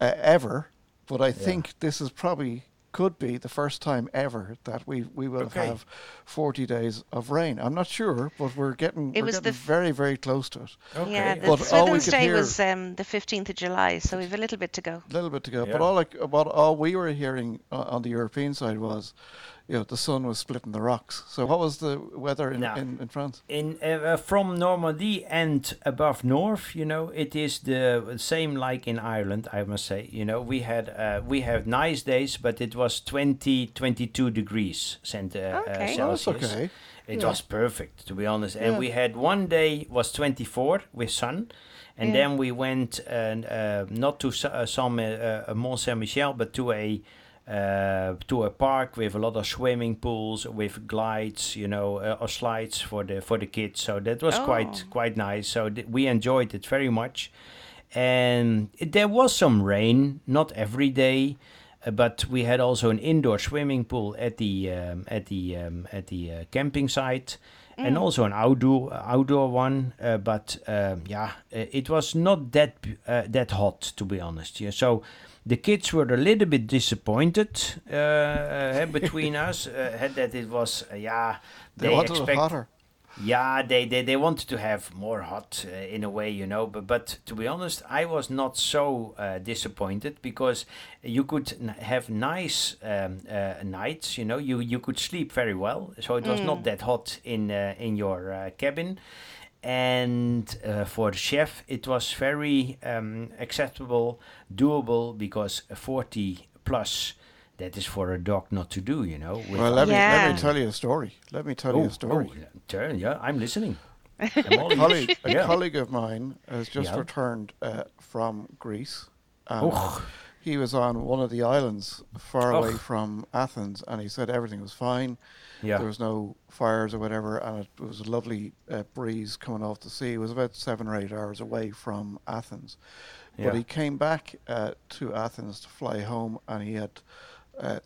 Speaker 2: uh, ever but I think this is probably could be the first time ever that we we will
Speaker 3: Okay.
Speaker 2: have 40 days of rain I'm not sure but we're getting
Speaker 4: It
Speaker 2: we're
Speaker 4: was
Speaker 2: getting
Speaker 4: the f-
Speaker 2: very very close to it
Speaker 3: Okay.
Speaker 4: Yeah, the
Speaker 2: But all we
Speaker 4: Swithin's Day
Speaker 2: hear-
Speaker 4: was um, the 15th of July, so we've a little bit to go.
Speaker 2: a little bit to go.
Speaker 3: Yeah.
Speaker 2: But all like what all we were hearing uh, on the European side was, you know the sun was splitting the rocks. So what was the weather in
Speaker 3: No.
Speaker 2: in, in France?
Speaker 3: in uh, uh, from Normandy and above north, you know, it is the same like in Ireland. I must say, you know, we had uh, we have nice days, but it was 20, 22 degrees cent, uh, uh,
Speaker 4: Okay.
Speaker 2: That's
Speaker 3: Celsius.
Speaker 2: okay.
Speaker 3: It
Speaker 2: Yeah.
Speaker 3: was perfect, to be honest. And
Speaker 2: Yeah.
Speaker 3: we had one day was 24 with sun, and
Speaker 4: Yeah.
Speaker 3: then we went uh, uh, not to Sa- uh, Saint, uh, Mont Saint Michel, but to a uh, to a park with a lot of swimming pools with glides, you know, uh, or slides for the for the kids. So that was quite
Speaker 4: Oh.
Speaker 3: quite nice. So th- we enjoyed it very much, and it, there was some rain, not every day. Uh, but we had also an indoor swimming pool at the um, at the um, at the uh, camping site, and also an outdoor outdoor one. Uh, but um, yeah, uh, it was not that uh, that hot to be honest. Yeah, so the kids were a little bit disappointed uh, uh, between us uh, had that it was uh, yeah
Speaker 2: They, wanted
Speaker 3: expect
Speaker 2: it hotter.
Speaker 3: yeah, they, they, they wanted to have more hot uh, in a way, you know. But, but to be honest, I was not so uh, disappointed because you could n- have nice um, uh, nights, you know. You you could sleep very well, so it was not that hot in uh, in your uh, cabin. And uh, for the chef, it was very um, acceptable, doable because 40 plus. That is for a dog not to do, you know. with
Speaker 2: Well, let me let me tell you a story. Let me tell you a story.
Speaker 3: Oh, turn, yeah, I'm listening. I'm
Speaker 2: a colleague, a
Speaker 3: Yeah.
Speaker 2: colleague of mine has just
Speaker 3: Yeah.
Speaker 2: returned uh, from Greece. And
Speaker 3: Och.
Speaker 2: he was on one of the islands far away from Athens, and he said everything was fine.
Speaker 3: Yeah.
Speaker 2: There was no fires or whatever, and it was a lovely uh, breeze coming off the sea. It was about seven or eight hours away from Athens,
Speaker 3: Yeah.
Speaker 2: but he came back uh, to Athens to fly home, and he had. Uh,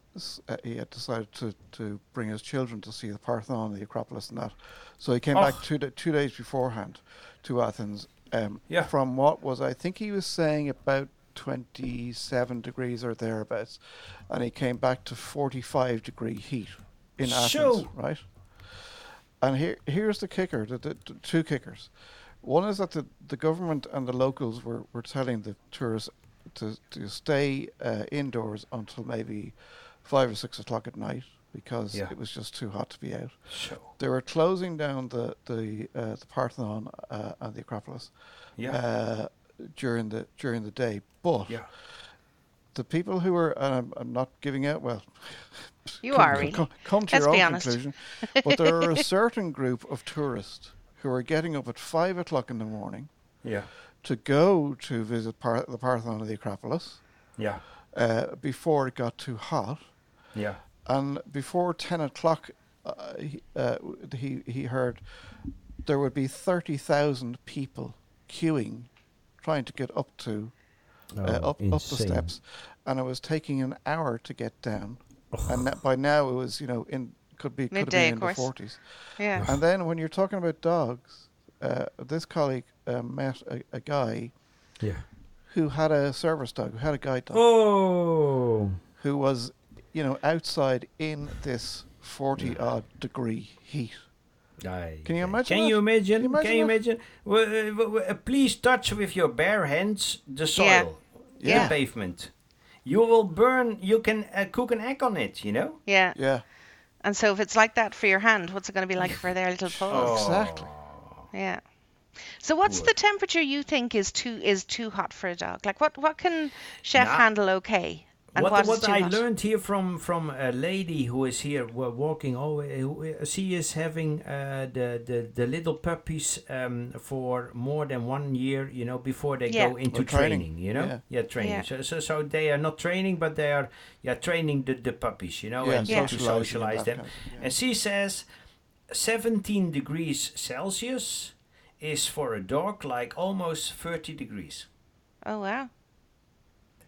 Speaker 2: uh, he had decided to, to bring his children to see the Parthenon, the Acropolis, and that. So he came back two da two days beforehand to Athens. Um,
Speaker 3: Yeah.
Speaker 2: From what was I think he was saying about twenty seven degrees or thereabouts, and he came back to forty five degree heat in Athens, right? And here here's the kicker: the, the, the two kickers. One is that the, the government and the locals were, were telling the tourists to, to stay uh, indoors until maybe five or six o'clock at night because
Speaker 3: Yeah.
Speaker 2: it was just too hot to be out.
Speaker 3: So,
Speaker 2: They were closing down the the uh, the Parthenon uh, and the Acropolis
Speaker 3: yeah.
Speaker 2: uh, during the during the day, but
Speaker 3: yeah.
Speaker 2: the people who were and I'm, I'm not giving out well.
Speaker 4: You
Speaker 2: come,
Speaker 4: are
Speaker 2: come-
Speaker 4: really.
Speaker 2: Come, come to
Speaker 4: Let's
Speaker 2: your own
Speaker 4: honest.
Speaker 2: conclusion. but there are a certain group of tourists who are getting up at five o'clock in the morning
Speaker 3: Yeah.
Speaker 2: to go to visit Par- the Parthenon and the Acropolis
Speaker 3: Yeah.
Speaker 2: uh, before it got too hot.
Speaker 3: Yeah.
Speaker 2: and before 10 o'clock uh, he, uh, he he heard there would be 30,000 people queuing trying to get up to uh,
Speaker 3: Oh,
Speaker 2: up up the steps and it was taking an hour to get down and that by now it was you know in could be could have
Speaker 4: Midday,
Speaker 2: been
Speaker 4: of
Speaker 2: in the
Speaker 4: course.
Speaker 2: 40s
Speaker 4: Yeah.
Speaker 2: and then when you're talking about dogs uh, this colleague uh, met a, a guy
Speaker 3: Yeah.
Speaker 2: who had a service dog who had a guide dog
Speaker 3: Oh.
Speaker 2: who was, you know, outside in this 40 odd degree heat.
Speaker 3: Aye.
Speaker 2: Can you imagine
Speaker 3: Can
Speaker 2: that?
Speaker 3: you imagine?
Speaker 2: Can you
Speaker 3: Can you
Speaker 2: imagine
Speaker 3: imagine? Well, w- w- uh, please touch with your bare hands the soil,
Speaker 4: Yeah.
Speaker 2: Yeah.
Speaker 3: the pavement. You will burn. You can uh, cook an egg on it. You know.
Speaker 4: Yeah.
Speaker 2: Yeah,
Speaker 4: And so if it's like that for your hand, what's it going to be like for their little paws?
Speaker 2: exactly.
Speaker 4: Yeah. So what's
Speaker 3: Poor.
Speaker 4: the temperature you think is too is too hot for a dog? Like what what can chef
Speaker 3: Nah.
Speaker 4: handle okay? And
Speaker 3: what
Speaker 4: what is
Speaker 3: what I
Speaker 4: hot?
Speaker 3: learned here from from a lady who is here wa- walking always, uh, she is having uh, the, the the little puppies um, for more than one year, you know, before they
Speaker 4: Yeah.
Speaker 3: go into
Speaker 2: training,
Speaker 3: training, you know,
Speaker 2: yeah.
Speaker 3: training.
Speaker 4: Yeah.
Speaker 3: So, so so they are not training, but they are yeah training the, the puppies, you know,
Speaker 2: Yeah,
Speaker 3: and
Speaker 4: Yeah.
Speaker 3: to socialize them.
Speaker 2: kind of- yeah.
Speaker 3: And she says, seventeen degrees Celsius is for a dog like almost thirty degrees.
Speaker 4: Oh wow.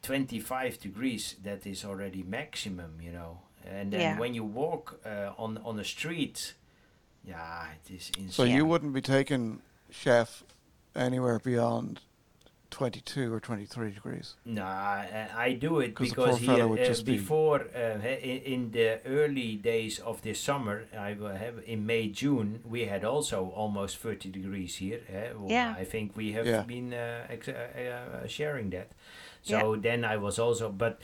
Speaker 3: 25 degrees that is already maximum you know and then
Speaker 4: Yeah.
Speaker 3: when you walk uh, on on the street yeah it is insane
Speaker 2: So you wouldn't be taking chef anywhere beyond 22 or 23 degrees.
Speaker 3: no I, I do it
Speaker 2: 'Cause
Speaker 3: because
Speaker 2: poor fella
Speaker 3: here uh,
Speaker 2: just be-
Speaker 3: before uh, in, in the early days of this summer I will have in May June we had also almost 30 degrees here? Well,
Speaker 4: Yeah.
Speaker 3: I think we have
Speaker 2: Yeah.
Speaker 3: been uh, ex- uh, uh, sharing that so then I was also but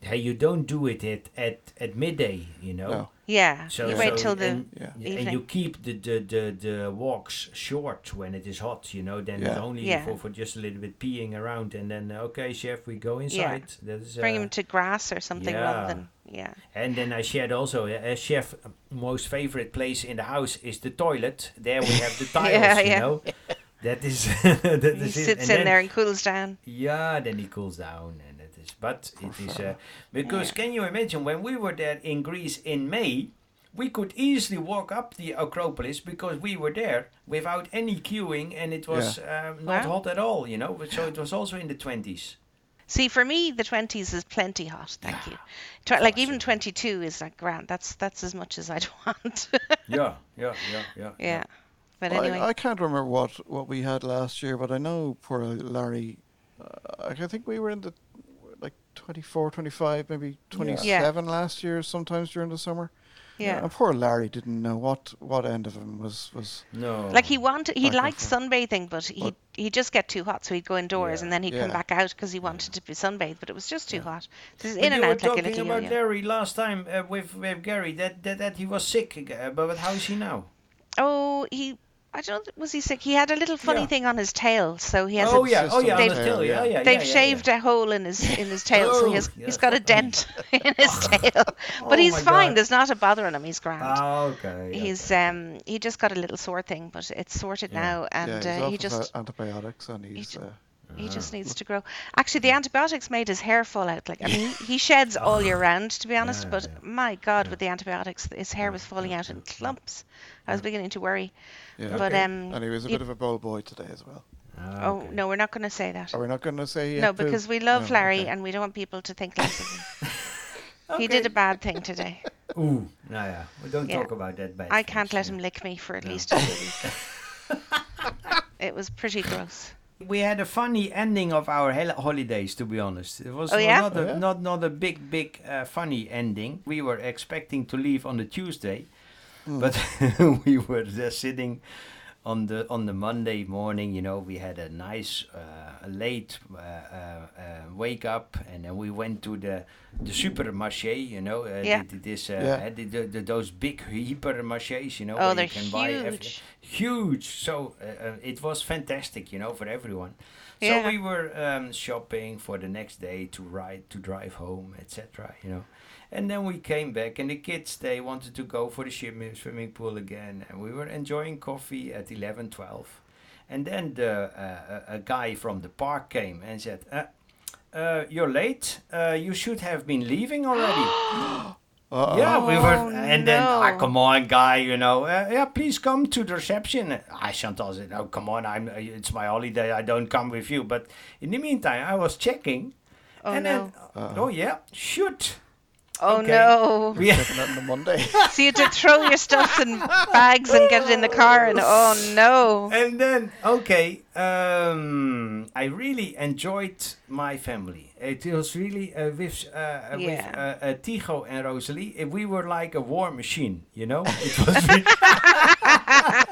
Speaker 3: hey, you don't do it at at, at midday, you know.
Speaker 2: No.
Speaker 4: Yeah.
Speaker 3: So,
Speaker 4: you wait
Speaker 3: so-
Speaker 4: till the
Speaker 3: and,
Speaker 2: Yeah.
Speaker 3: and you keep the, the, the, the walks short when it is hot, you know. Then
Speaker 2: Yeah.
Speaker 3: only
Speaker 4: Yeah.
Speaker 3: for, for just a little bit peeing around, and then uh, okay, chef, we go inside. That is,
Speaker 4: bring
Speaker 3: uh,
Speaker 4: him to grass or something rather
Speaker 3: yeah.
Speaker 4: than yeah.
Speaker 3: And then I shared also uh, a chef uh, most favorite place in the house is the toilet. There we have the tiles,
Speaker 4: Yeah,
Speaker 3: you
Speaker 4: yeah.
Speaker 3: know. That is that
Speaker 4: He
Speaker 3: is it.
Speaker 4: sits
Speaker 3: And
Speaker 4: in
Speaker 3: then-
Speaker 4: there and cools down.
Speaker 3: Yeah, then he cools down, and it is. But it is uh, because
Speaker 4: Yeah.
Speaker 3: can you imagine when we were there in Greece in May, we could easily walk up the Acropolis because we were there without any queuing, and it was um, not
Speaker 4: Wow.
Speaker 3: hot at all, you know. But So it was also in the twenties.
Speaker 4: See, for me, the twenties is plenty hot. Thank you. Tw- like even twenty-two is like grand. That's that's as much as I'd want.
Speaker 3: Yeah, yeah, yeah, yeah.
Speaker 4: yeah. But anyway,
Speaker 2: I, I can't remember what, what we had last year, but I know poor Larry. Uh, I think we were in the like 24, 25, maybe 27 last year, sometimes during the summer.
Speaker 4: yeah.
Speaker 2: And poor Larry didn't know what, what end of him was. was
Speaker 3: No.
Speaker 4: Like he wanted, he liked sunbathing, but he he'd just get too hot, so he'd go indoors
Speaker 3: Yeah.
Speaker 4: and then he'd come back out because he wanted to be sunbathed, but it was just too hot. So he's in and
Speaker 3: you
Speaker 4: out like a little
Speaker 3: about
Speaker 4: yo-yo.
Speaker 3: Larry last time uh, with with Gary that, that that he was sick, uh, but how is he now?
Speaker 4: Oh, he. I don't. Was he sick? He had a little funny
Speaker 3: Yeah.
Speaker 4: thing on his tail, so he has.
Speaker 3: oh
Speaker 4: a,
Speaker 3: yeah,
Speaker 2: just
Speaker 3: oh yeah,
Speaker 2: the
Speaker 3: on the
Speaker 2: tail,
Speaker 3: tail, yeah,
Speaker 2: yeah.
Speaker 3: yeah.
Speaker 4: They've
Speaker 3: yeah, yeah,
Speaker 4: shaved a hole in his in his tail, so he
Speaker 3: Oh,
Speaker 4: has
Speaker 3: yeah,
Speaker 4: he's got a dent in his tail. But
Speaker 3: Oh
Speaker 4: he's
Speaker 3: my
Speaker 4: fine.
Speaker 3: God.
Speaker 4: There's not a bother on him. He's grand.
Speaker 3: Ah, okay.
Speaker 4: he's
Speaker 3: okay.
Speaker 4: um he just got a little sore thing, but it's sorted
Speaker 3: Yeah.
Speaker 4: now,
Speaker 2: yeah,
Speaker 4: and
Speaker 2: he's
Speaker 4: uh,
Speaker 2: off
Speaker 4: he
Speaker 2: of,
Speaker 4: just
Speaker 2: uh, antibiotics and he's.
Speaker 4: ju-
Speaker 2: Uh,
Speaker 4: he just
Speaker 3: Ah.
Speaker 4: needs to grow. Actually, the antibiotics made his hair fall out. Like I mean, he, he sheds all year round, to be honest.
Speaker 3: Yeah,
Speaker 4: but
Speaker 3: yeah.
Speaker 4: my God,
Speaker 3: Yeah.
Speaker 4: with the antibiotics, his hair was falling out in clumps. I was beginning to worry.
Speaker 2: yeah.
Speaker 4: But
Speaker 3: Okay.
Speaker 4: um,
Speaker 2: and he was a
Speaker 4: you-
Speaker 2: bit of a bold boy today as well.
Speaker 3: Ah,
Speaker 4: oh
Speaker 3: okay.
Speaker 4: no, we're not going to say that.
Speaker 2: Are we not going to say he
Speaker 4: No,
Speaker 2: had to-
Speaker 4: because we love
Speaker 2: No,
Speaker 4: Larry
Speaker 2: okay.
Speaker 4: and we don't want people to think less of him. He did a bad thing today.
Speaker 3: Ooh, no, yeah. We don't
Speaker 4: Yeah.
Speaker 3: talk about that bad.
Speaker 4: I can't
Speaker 3: things,
Speaker 4: let
Speaker 3: yeah.
Speaker 4: him lick me for at
Speaker 3: No.
Speaker 4: least a week. it was pretty gross.
Speaker 3: We had a funny ending of our hel- holidays, to be honest. It was
Speaker 4: Oh, yeah?
Speaker 3: not, a,
Speaker 2: Oh, yeah?
Speaker 3: not not a big, big uh, funny ending. We were expecting to leave on the Tuesday,
Speaker 2: Hmm.
Speaker 3: but we were just sitting on the on the Monday morning. You know, we had a nice uh, late uh, uh, uh, wake up, and then we went to the the supermarché. You know, uh,
Speaker 4: Yeah.
Speaker 3: the- the- this uh,
Speaker 2: Yeah.
Speaker 3: the, the, the, those big hypermarchés. You know,
Speaker 4: Oh,
Speaker 3: where
Speaker 4: they're
Speaker 3: you can buy everything
Speaker 4: huge.
Speaker 3: huge. So uh, uh, it was fantastic, you know, for everyone. So
Speaker 4: Yeah.
Speaker 3: we were um, shopping for the next day to ride, to drive home, etc. You know, and then we came back, and the kids they wanted to go for the swimming pool again, and we were enjoying coffee at 11, 12. and then the uh, a, a guy from the park came and said. Uh, uh, you're late. Uh, you should have been leaving already.
Speaker 2: Uh-oh.
Speaker 3: Yeah, we were,
Speaker 4: Oh,
Speaker 3: and then ah, come on, guy, you know, uh, yeah, please come to the reception. I Chantal said, "Oh, come on, I'm, uh, it's my holiday, I don't come with you." But in the meantime, I was checking,
Speaker 4: Oh
Speaker 3: and
Speaker 4: no.
Speaker 3: then, oh yeah, shoot,
Speaker 4: Oh
Speaker 3: okay.
Speaker 4: no.
Speaker 3: we
Speaker 2: that on the Monday.
Speaker 4: So you had to throw your stuff in bags and get it in the car and oh no.
Speaker 3: and then okay, um, I really enjoyed my family. It was really uh, with uh, with
Speaker 4: Yeah.
Speaker 3: uh, uh, Tigo and Rosalie. uh, We were like a war machine, you know. It was. Really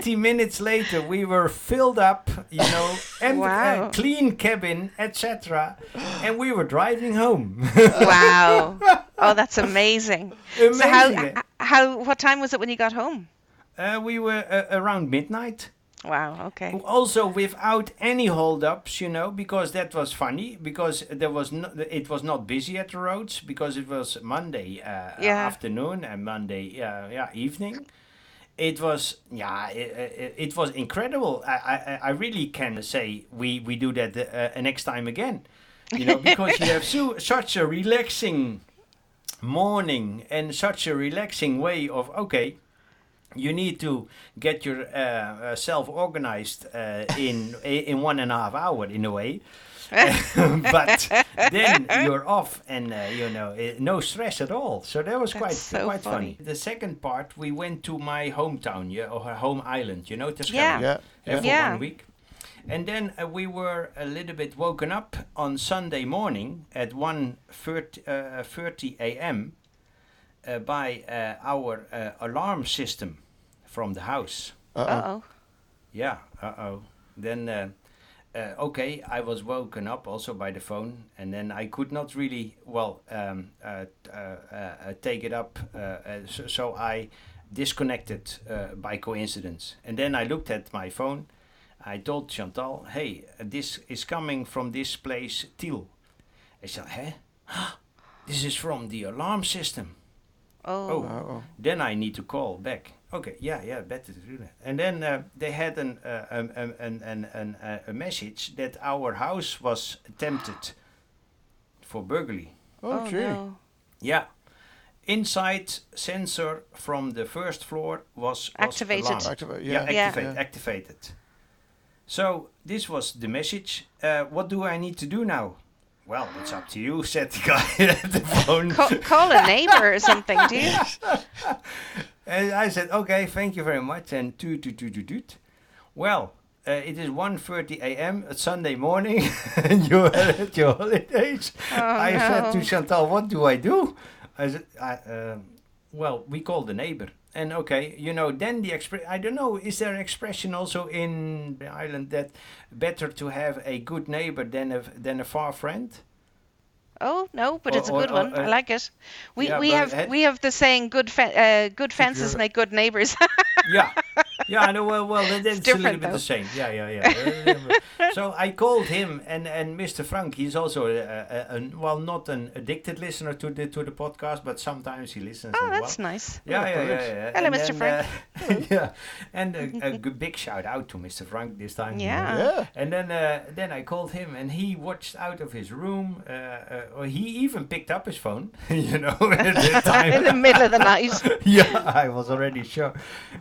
Speaker 3: 20 minutes later, we were filled up, you know, and uh,
Speaker 4: wow.
Speaker 3: uh, clean cabin, etc. And we were driving home.
Speaker 4: wow. Oh, that's amazing.
Speaker 3: amazing.
Speaker 4: So how, how, what time was it when you got home?
Speaker 3: Uh, we were uh, around midnight.
Speaker 4: Wow, okay.
Speaker 3: Also without any holdups, you know, because that was funny because there was no, it was not busy at the roads because it was Monday uh,
Speaker 4: yeah.
Speaker 3: afternoon and Monday uh, yeah, evening. It was yeah it, it, it was incredible. I, I I really can say we we do that uh, next time again, you know, because you have so, such a relaxing morning and such a relaxing way of okay you need to get your uh, uh, self organized uh, in in one and a half hour in a way but then you're off and uh, you know eh, no stress at all so that was quite
Speaker 4: so
Speaker 3: quite funny.
Speaker 4: funny.
Speaker 3: the second part we went to my hometown yeah or her home island you know Toscana
Speaker 4: Yeah.
Speaker 2: yeah.
Speaker 3: uh, for
Speaker 4: Yeah.
Speaker 3: one week. And then uh, we were a little bit woken up on Sunday morning at 1.30 uh, a.m. Uh, by uh, our uh, alarm system from the house.
Speaker 2: Uh-oh.
Speaker 4: Uh oh.
Speaker 3: Yeah, uh-oh. Then uh, okay, I was woken up also by the phone, and then I could not really well um, uh, uh, uh, take it up. Uh, uh, so, so I disconnected uh, by coincidence, and then I looked at my phone. I told Chantal, "Hey, uh, this is coming from this place, Tiel." I said, "Huh? this is from the alarm system."
Speaker 4: Oh.
Speaker 3: Oh, Then I need to call back. Okay, yeah, yeah, better to do that. And then uh, they had an, uh, um, um, an, an, an, uh, a message that our house was attempted for burglary.
Speaker 2: oh,
Speaker 4: oh no.
Speaker 3: Yeah. Inside sensor from the first floor was, was
Speaker 4: Activated.
Speaker 3: alarmed.
Speaker 2: Activate,
Speaker 3: Yeah,
Speaker 2: yeah.
Speaker 3: activate, activated. So this was the message. Uh, what do I need to do now? Well, it's up to you, said the guy at the phone.
Speaker 4: Call, call a neighbor or something, do you?
Speaker 3: And I said, okay, thank you very much. And toot, toot, toot, toot, toot. Well, uh, it is 1.30 a.m. It's Sunday morning, and you're at your holidays.
Speaker 4: Oh,
Speaker 3: I said to. Chantal, what do I do? I said, I, um well, we call the neighbor. And okay, you know, then the express, I don't know, is there an expression also in the island that better to have a good neighbor than a, than a far friend?
Speaker 4: Oh no, but
Speaker 3: Or-
Speaker 4: it's a good
Speaker 3: or,
Speaker 4: one. I
Speaker 3: uh,
Speaker 4: like it. We
Speaker 3: yeah,
Speaker 4: we have
Speaker 3: had-
Speaker 4: we have the saying good fe- uh, good fences make good neighbors.
Speaker 3: yeah, yeah. I know. Well, well, it's, that's a little bit
Speaker 4: though.
Speaker 3: the same. Yeah, yeah, yeah. Uh, so I called him, and and Mr. Frank. He's also a, a, a, well, not an addicted listener to the to the podcast, but sometimes he listens.
Speaker 4: oh,
Speaker 3: as
Speaker 4: that's
Speaker 3: well.
Speaker 4: nice.
Speaker 3: Yeah,
Speaker 2: Oh,
Speaker 3: yeah, yeah,
Speaker 2: brilliant.
Speaker 3: yeah.
Speaker 4: Hello,
Speaker 3: And
Speaker 4: Mr.
Speaker 3: then,
Speaker 4: Frank.
Speaker 3: uh, yeah, and a, a g- big shout out to Mr. Frank this time.
Speaker 4: Yeah.
Speaker 2: Yeah.
Speaker 3: And then uh, then I called him, and he watched out of his room. Uh, uh, or he even picked up his phone, you know, at the time.
Speaker 4: In the middle of the night.
Speaker 3: yeah, I was already sure.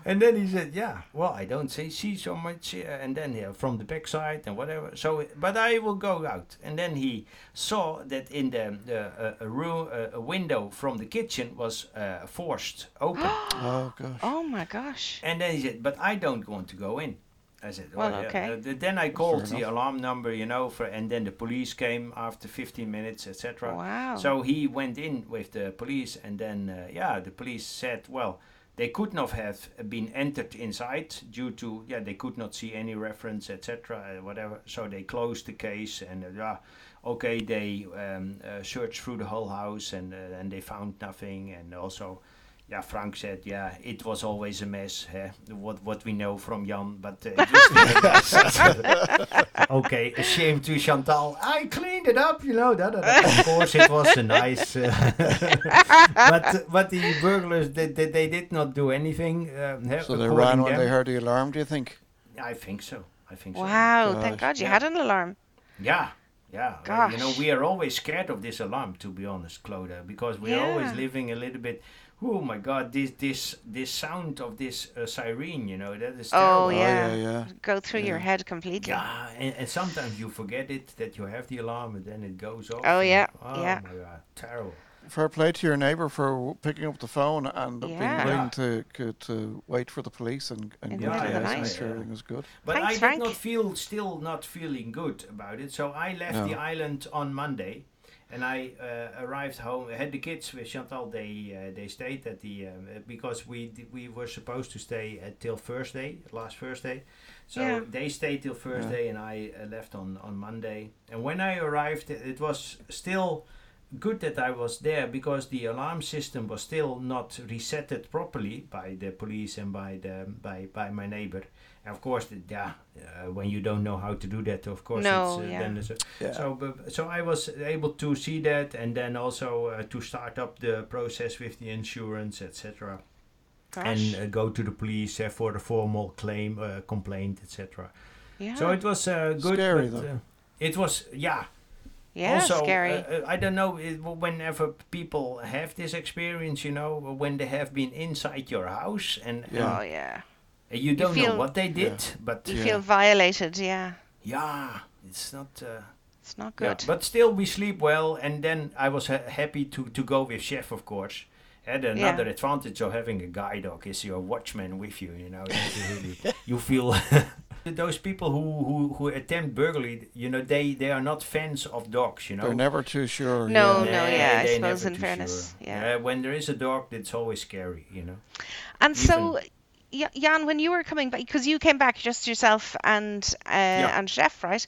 Speaker 3: And then he said, "Yeah, well, I don't see see so much." Uh, and then yeah, from the backside and whatever. So, but I will go out. And then he saw that in the the uh, a room uh, a window from the kitchen was uh, forced open.
Speaker 2: Oh, gosh.
Speaker 4: Oh my gosh.
Speaker 3: and then he said, "But I don't want to go in." I said,
Speaker 4: Well,
Speaker 3: yeah.
Speaker 4: okay.
Speaker 3: Uh, th- then I called the alarm number, you know, for, and then the police came after 15 minutes, etc.
Speaker 4: Wow.
Speaker 3: So he went in with the police, and then uh, yeah, the police said, well, they could not have been entered inside due to yeah they could not see any reference, etc. Uh, whatever. So they closed the case, and uh, yeah, okay, they um, uh, searched through the whole house, and and they found nothing, and also. Yeah, Frank said, yeah, it was always a mess. Huh? What what we know from Jan, but uh, it was still a mess. okay, a shame to Chantal. I cleaned it up, you know. Da, da, da. Of course, it was a nice. Uh, but but the burglars, they, they, they did not do anything. Um, huh,
Speaker 2: So they ran when
Speaker 3: them.
Speaker 2: they heard the alarm, do you think?
Speaker 3: I think so. I think so.
Speaker 4: Wow.
Speaker 2: Gosh.
Speaker 4: Thank God you
Speaker 3: Yeah.
Speaker 4: had an alarm.
Speaker 3: Yeah, yeah. Well, you know, we are always scared of this alarm, to be honest, Clodagh, because we're always living a little bit. Oh my God! This this this sound of this uh, siren, you know, that is
Speaker 4: Oh,
Speaker 3: terrible.
Speaker 4: yeah.
Speaker 2: yeah, yeah.
Speaker 4: Go through your head completely.
Speaker 3: Yeah, and, and sometimes you forget it that you have the alarm, and then it goes off.
Speaker 4: Oh,
Speaker 3: and-
Speaker 4: yeah,
Speaker 3: Oh
Speaker 4: yeah.
Speaker 3: my God! Terrible.
Speaker 2: Fair play to your neighbour for picking up the phone and being
Speaker 4: Yeah.
Speaker 2: willing to to, to wait for the police and, and
Speaker 4: In
Speaker 3: the
Speaker 2: go to
Speaker 3: middle of the
Speaker 2: house and make sure everything was good.
Speaker 3: But
Speaker 4: Thanks,
Speaker 3: I did
Speaker 4: Frank.
Speaker 3: not feel, still not feeling good about it. So I left
Speaker 2: No.
Speaker 3: the island on Monday, and I uh, arrived home. I had the kids with Chantal. They uh, they stayed at the um, uh, because we d- we were supposed to stay uh, till Thursday, last Thursday. So
Speaker 4: Yeah.
Speaker 3: they stayed till Thursday, and I uh, left on on Monday. And when I arrived, it- it was still good that I was there because the alarm system was still not resetted properly by the police and by the by by my neighbor. And of course, the, yeah, uh, when you don't know how to do that, of course,
Speaker 4: No,
Speaker 3: it's, uh,
Speaker 4: yeah.
Speaker 3: then it's a,
Speaker 2: Yeah.
Speaker 3: so bu- so I was able to see that, and then also uh, to start up the process with the insurance, etc
Speaker 4: Gosh.
Speaker 3: and uh, go to the police uh, for the formal claim, uh, complaint, etc.
Speaker 4: yeah.
Speaker 3: So it was uh, good.
Speaker 2: Scary,
Speaker 3: but,
Speaker 2: though.
Speaker 3: uh, it was yeah.
Speaker 4: yeah,
Speaker 3: also,
Speaker 4: scary.
Speaker 3: uh, I don't know. It, whenever people have this experience, you know, when they have been inside your house and,
Speaker 2: Yeah.
Speaker 4: Oh yeah.
Speaker 3: And you don't know
Speaker 4: feel-
Speaker 3: what they did, but
Speaker 4: You
Speaker 2: Yeah.
Speaker 4: feel violated. Yeah.
Speaker 3: yeah, it's not. Uh,
Speaker 4: It's not
Speaker 3: yeah,
Speaker 4: good.
Speaker 3: but still, we sleep well, and then I was ha- happy to to go with Chef, of course. And another advantage of having a guide dog is your watchman with you. You know, you really you feel. Those people who, who, who attempt burglary, you know, they, they are not fans of dogs. You know,
Speaker 2: They're never too sure.
Speaker 4: No,
Speaker 2: yeah.
Speaker 4: no, yeah, I
Speaker 3: they're
Speaker 4: suppose
Speaker 3: never
Speaker 4: in
Speaker 3: too
Speaker 4: fairness,
Speaker 3: sure.
Speaker 4: yeah.
Speaker 3: when there is a dog, it's always scary. You know.
Speaker 4: and so, Y- Jan, when you were coming back, because you came back just yourself and uh, and Chef, right?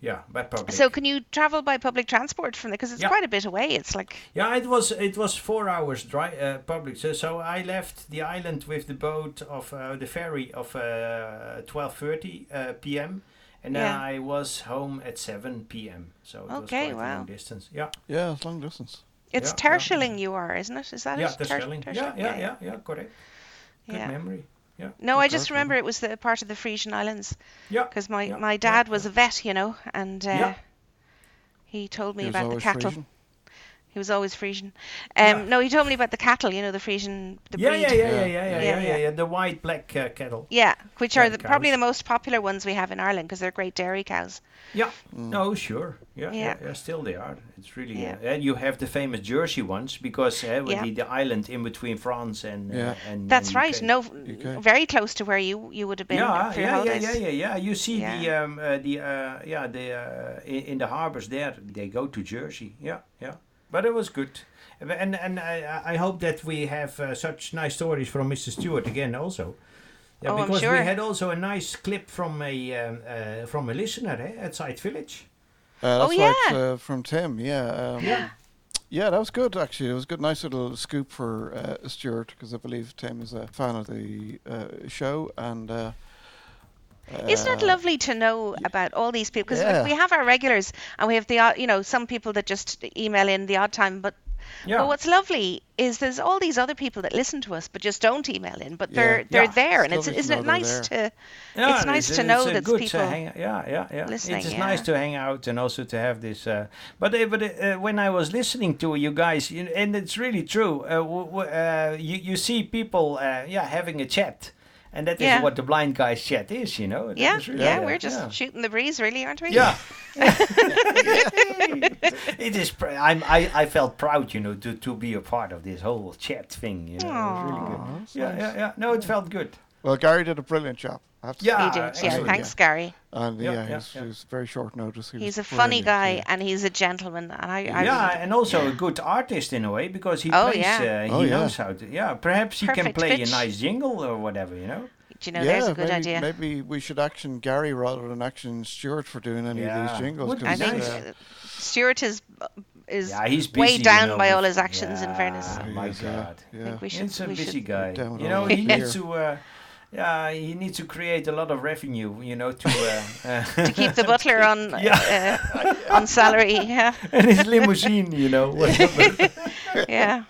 Speaker 3: Yeah, by public.
Speaker 4: So can you travel by public transport from there? Because it's
Speaker 3: Yeah.
Speaker 4: quite a bit away. It's like
Speaker 3: Yeah, it was it was four hours dry uh, public. So so I left the island with the boat of uh, the ferry of uh, twelve thirty uh, p.m. and then
Speaker 4: Yeah.
Speaker 3: I was home at seven p.m. So it was
Speaker 4: Okay,
Speaker 3: quite a
Speaker 4: wow.
Speaker 3: long distance. Yeah,
Speaker 2: Yeah, it's long distance.
Speaker 4: it's
Speaker 3: Yeah, yeah,
Speaker 4: Terschelling you are, isn't it? Is that
Speaker 3: yeah,
Speaker 4: it?
Speaker 3: the
Speaker 4: Ter-
Speaker 3: Schelling. Yeah,
Speaker 4: Terschelling,
Speaker 3: yeah, yeah, yeah, correct. Good
Speaker 4: yeah.
Speaker 3: memory. Yeah,
Speaker 4: No, I just remember it was the part of the Frisian Islands
Speaker 3: yeah.
Speaker 4: because my,
Speaker 3: yeah,
Speaker 4: my dad
Speaker 3: yeah.
Speaker 4: was a vet, you know, and uh,
Speaker 3: Yeah.
Speaker 4: he told me
Speaker 2: He
Speaker 4: about the cattle.
Speaker 2: Frisian.
Speaker 4: He was always Frisian. Um,
Speaker 3: Yeah.
Speaker 4: No, he told me about the cattle, you know, the Frisian, the
Speaker 3: Yeah,
Speaker 4: breed.
Speaker 3: yeah, yeah, yeah,
Speaker 2: Yeah.
Speaker 3: yeah, yeah,
Speaker 4: Yeah,
Speaker 3: yeah. The white black uh, cattle.
Speaker 4: Yeah, which
Speaker 3: Yeah,
Speaker 4: are
Speaker 3: the
Speaker 4: the, probably the most popular ones we have in Ireland because they're great dairy cows.
Speaker 3: Yeah. No, sure. Yeah, yeah,
Speaker 4: Yeah.
Speaker 3: yeah, Still they are. It's really.
Speaker 4: Yeah.
Speaker 3: Uh, and you have the famous Jersey ones because uh, with
Speaker 4: Yeah.
Speaker 3: the, the island in between France and. Uh,
Speaker 2: Yeah.
Speaker 3: and
Speaker 4: That's
Speaker 3: and
Speaker 4: right.
Speaker 3: UK.
Speaker 4: No,
Speaker 2: UK.
Speaker 4: very close to where you you would have been
Speaker 3: Yeah,
Speaker 4: for your
Speaker 3: yeah, yeah,
Speaker 4: holidays.
Speaker 3: yeah, yeah, yeah. You see the um, uh, the uh, yeah the uh, in, in the harbors there. They go to Jersey. Yeah, yeah. But it was good, and and I, I hope that we have uh, such nice stories from Mr. Stuart again also. Yeah,
Speaker 4: Oh, I'm
Speaker 3: because
Speaker 4: sure.
Speaker 3: we had also a nice clip from a um, uh, from a listener eh, at Sight Village.
Speaker 2: Uh,
Speaker 4: Oh,
Speaker 2: that's right,
Speaker 4: yeah.
Speaker 2: uh, from Tim. Yeah. Um,
Speaker 3: Yeah.
Speaker 2: Yeah, that was good actually. It was a good, nice little scoop for uh, Stuart because I believe Tim is a fan of the uh, show and. Uh,
Speaker 4: Isn't it
Speaker 2: uh,
Speaker 4: lovely to know about all these people? Because
Speaker 2: Yeah.
Speaker 4: we have our regulars and we have the, odd- you know, some people that just email in the odd time. But,
Speaker 3: Yeah.
Speaker 4: but what's lovely is there's all these other people that listen to us but just don't email in. But they're
Speaker 2: Yeah.
Speaker 4: they're
Speaker 3: Yeah.
Speaker 4: there, and
Speaker 2: It's
Speaker 4: it's isn't it nice
Speaker 2: there.
Speaker 4: to?
Speaker 3: Yeah,
Speaker 4: it's nice
Speaker 3: it's-
Speaker 4: to know
Speaker 3: it's, uh,
Speaker 4: that people
Speaker 3: to hang, yeah, yeah, yeah.
Speaker 4: listening,
Speaker 3: It is
Speaker 4: yeah.
Speaker 3: nice to hang out and also to have this. Uh, but uh, but uh, when I was listening to you guys, you, and it's really true. Uh, w- w- uh, you you see people, uh, yeah, having a chat, and that is
Speaker 4: Yeah.
Speaker 3: what the blind guys chat is. You know.
Speaker 4: Yeah,
Speaker 3: really,
Speaker 4: yeah,
Speaker 3: uh,
Speaker 4: we're just
Speaker 3: yeah.
Speaker 4: shooting the breeze, really, aren't we?
Speaker 3: Yeah. it is. Pr- I'm. I, I felt proud, you know, to, to be a part of this whole chat thing. You know, it was really good. Yeah,
Speaker 2: nice.
Speaker 3: yeah, yeah. No, it felt good.
Speaker 2: Well, Gary did a brilliant job. I
Speaker 3: Yeah,
Speaker 2: say.
Speaker 4: He did. Yeah,
Speaker 3: excellent,
Speaker 4: thanks, Gary.
Speaker 2: And
Speaker 3: Yeah,
Speaker 2: yeah,
Speaker 3: yeah,
Speaker 2: he's,
Speaker 3: yeah.
Speaker 2: he's very short notice. He
Speaker 4: He's a funny
Speaker 2: brilliant,
Speaker 4: guy
Speaker 2: yeah.
Speaker 4: and he's a gentleman. And I, I
Speaker 3: yeah,
Speaker 4: really-
Speaker 3: and also a good artist in a way because he
Speaker 4: Oh,
Speaker 3: plays.
Speaker 4: yeah.
Speaker 3: Uh, he
Speaker 2: Oh, yeah.
Speaker 3: knows how to. Yeah, perhaps he can play
Speaker 4: pitch.
Speaker 3: a nice jingle or whatever. You know.
Speaker 4: do you know,
Speaker 2: yeah,
Speaker 4: there's a good
Speaker 2: maybe,
Speaker 4: idea.
Speaker 2: maybe we should action Gary rather than action Stuart for doing any of these jingles.
Speaker 3: Would be
Speaker 4: I
Speaker 2: 'cause,
Speaker 4: think
Speaker 3: nice.
Speaker 2: uh,
Speaker 4: uh, Stuart is is
Speaker 3: Yeah, he's busy.
Speaker 4: way
Speaker 3: you
Speaker 4: down
Speaker 3: know,
Speaker 4: by all his actions. In
Speaker 3: Yeah,
Speaker 4: fairness,
Speaker 2: He
Speaker 3: my
Speaker 2: is, yeah,
Speaker 3: God.
Speaker 4: I
Speaker 2: yeah.
Speaker 4: think we should.
Speaker 3: He's a
Speaker 4: we
Speaker 3: busy guy. You know, he needs to. Uh, yeah, he needs to create a lot of revenue. You know, to. Uh, uh,
Speaker 4: to keep the butler on uh, on salary. Yeah,
Speaker 3: and his limousine. You know.
Speaker 4: yeah.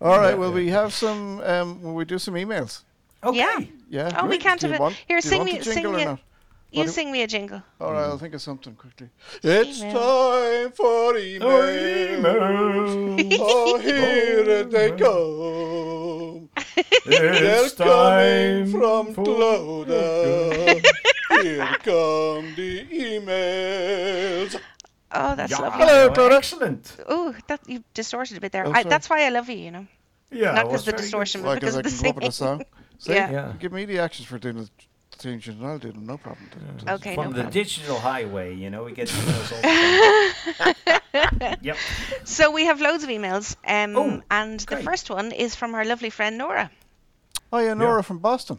Speaker 2: All right. Well, we have some. Um, will we do some emails?
Speaker 3: okay.
Speaker 4: Yeah.
Speaker 2: Yeah.
Speaker 4: Oh, we can't
Speaker 2: Do you
Speaker 4: have it.
Speaker 2: want-
Speaker 4: Here,
Speaker 2: do you
Speaker 4: sing
Speaker 2: want
Speaker 4: me-
Speaker 2: the
Speaker 4: sing
Speaker 2: jingle
Speaker 4: me
Speaker 2: or
Speaker 4: a- You
Speaker 2: What
Speaker 4: sing me a jingle.
Speaker 2: All right, I'll think of something quickly. It's
Speaker 4: Email.
Speaker 2: time for emails. Oh, here they come. They're
Speaker 3: It's
Speaker 2: coming
Speaker 3: time
Speaker 2: from
Speaker 3: for-
Speaker 2: Here come the emails.
Speaker 4: Oh, that's
Speaker 3: Yeah,
Speaker 4: lovely.
Speaker 2: Hello, Clodagh.
Speaker 3: Excellent.
Speaker 4: Oh, that you distorted a bit there.
Speaker 2: Oh,
Speaker 4: I, that's why I love you. You know,
Speaker 3: Yeah.
Speaker 4: not because
Speaker 3: was
Speaker 4: the
Speaker 3: very good.
Speaker 4: distortion, but
Speaker 2: Well,
Speaker 4: because
Speaker 2: because
Speaker 4: of the
Speaker 2: can
Speaker 4: singing.
Speaker 2: with song. See,
Speaker 4: Yeah.
Speaker 3: Yeah.
Speaker 2: give me the actions for doing the tunes and I'll no problem.
Speaker 4: Okay,
Speaker 3: From
Speaker 4: no
Speaker 3: the
Speaker 4: problem.
Speaker 3: digital highway, you know, we get emails all the time. yep.
Speaker 4: So we have loads of emails, um,
Speaker 3: Oh,
Speaker 4: and the first one is from our lovely friend Nora.
Speaker 2: Oh, yeah, Nora from Boston.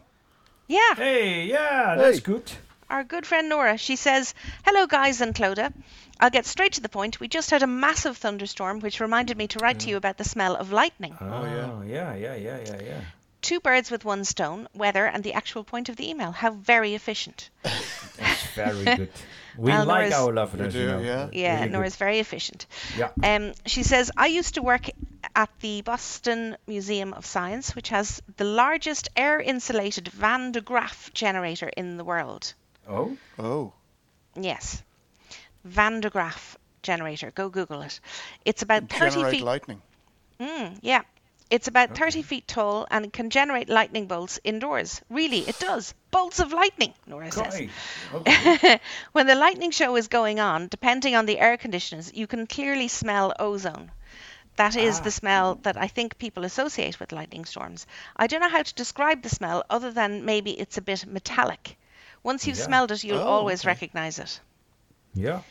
Speaker 4: Yeah,
Speaker 3: Hey, yeah, that's
Speaker 2: Hey.
Speaker 3: good.
Speaker 4: our good friend Nora. She says, "Hello, guys and Clodagh. I'll get straight to the point. We just had a massive thunderstorm, which reminded me to write to you about the smell of lightning.
Speaker 3: Oh,
Speaker 2: yeah.
Speaker 3: yeah, yeah, yeah, yeah, yeah.
Speaker 4: Two birds with one stone. Weather and the actual point of the email. How very efficient.
Speaker 3: That's very good. We
Speaker 4: Well,
Speaker 3: like
Speaker 4: Nora's-
Speaker 3: our lovers,
Speaker 2: You
Speaker 3: you
Speaker 2: do,
Speaker 3: know.
Speaker 2: yeah.
Speaker 4: Yeah,
Speaker 3: Really good.
Speaker 4: Nora's very efficient.
Speaker 3: Yeah.
Speaker 4: Um, she says, I used to work at the Boston Museum of Science, which has the largest air insulated Van de Graaff generator in the world.
Speaker 3: Oh,
Speaker 2: Oh,
Speaker 4: Yes. Van de Graaff generator. Go Google it. It's about 30
Speaker 2: generate
Speaker 4: feet.
Speaker 2: lightning.
Speaker 4: Mm, yeah. It's about 30 feet tall and can generate lightning bolts indoors. Really, it does. Bolts of lightning, Nora says.
Speaker 3: Okay.
Speaker 4: when the lightning show is going on, depending on the air conditions, you can clearly smell ozone. That is
Speaker 3: Ah.
Speaker 4: the smell that I think people associate with lightning storms. I don't know how to describe the smell other than maybe it's a bit metallic. Once you've
Speaker 3: Yeah.
Speaker 4: smelled it, you'll
Speaker 2: Oh,
Speaker 4: always
Speaker 2: okay.
Speaker 4: recognize it.
Speaker 3: yeah.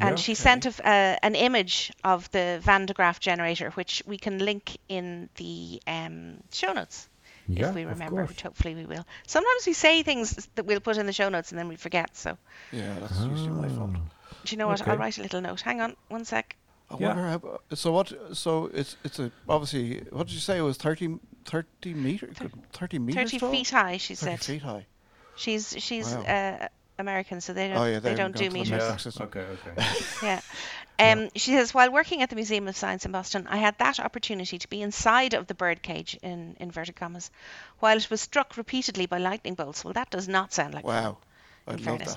Speaker 4: And
Speaker 3: Yeah,
Speaker 4: she
Speaker 3: okay.
Speaker 4: sent a f uh, an image of the Van de Graaff generator, which we can link in the um, show notes.
Speaker 3: Yeah,
Speaker 4: if we remember, which hopefully we will. Sometimes we say things that we'll put in the show notes and then we forget. So,
Speaker 2: Yeah, that's usually my fault.
Speaker 4: do you know what?
Speaker 3: Okay.
Speaker 4: I'll write a little note. Hang on one sec.
Speaker 2: I
Speaker 3: Yeah.
Speaker 2: wonder how. So what? So it's it's a obviously. What did you say? It was 30, 30 meter, thirty meters
Speaker 4: 30
Speaker 2: tall?
Speaker 4: feet high, she
Speaker 2: 30
Speaker 4: said.
Speaker 2: feet high.
Speaker 4: She's she's
Speaker 2: Wow.
Speaker 4: uh, American, so they don't
Speaker 2: Oh, yeah,
Speaker 4: they
Speaker 2: they
Speaker 4: don't
Speaker 2: haven't
Speaker 4: do
Speaker 2: gone to the
Speaker 4: meters.
Speaker 2: metric system.
Speaker 3: Okay, okay.
Speaker 4: Yeah. Um, She says, while working at the Museum of Science in Boston, I had that opportunity to be inside of the birdcage, in inverted commas, while it was struck repeatedly by lightning bolts. Well, that does not sound like
Speaker 2: Wow.
Speaker 4: in
Speaker 2: I'd love
Speaker 4: fairness.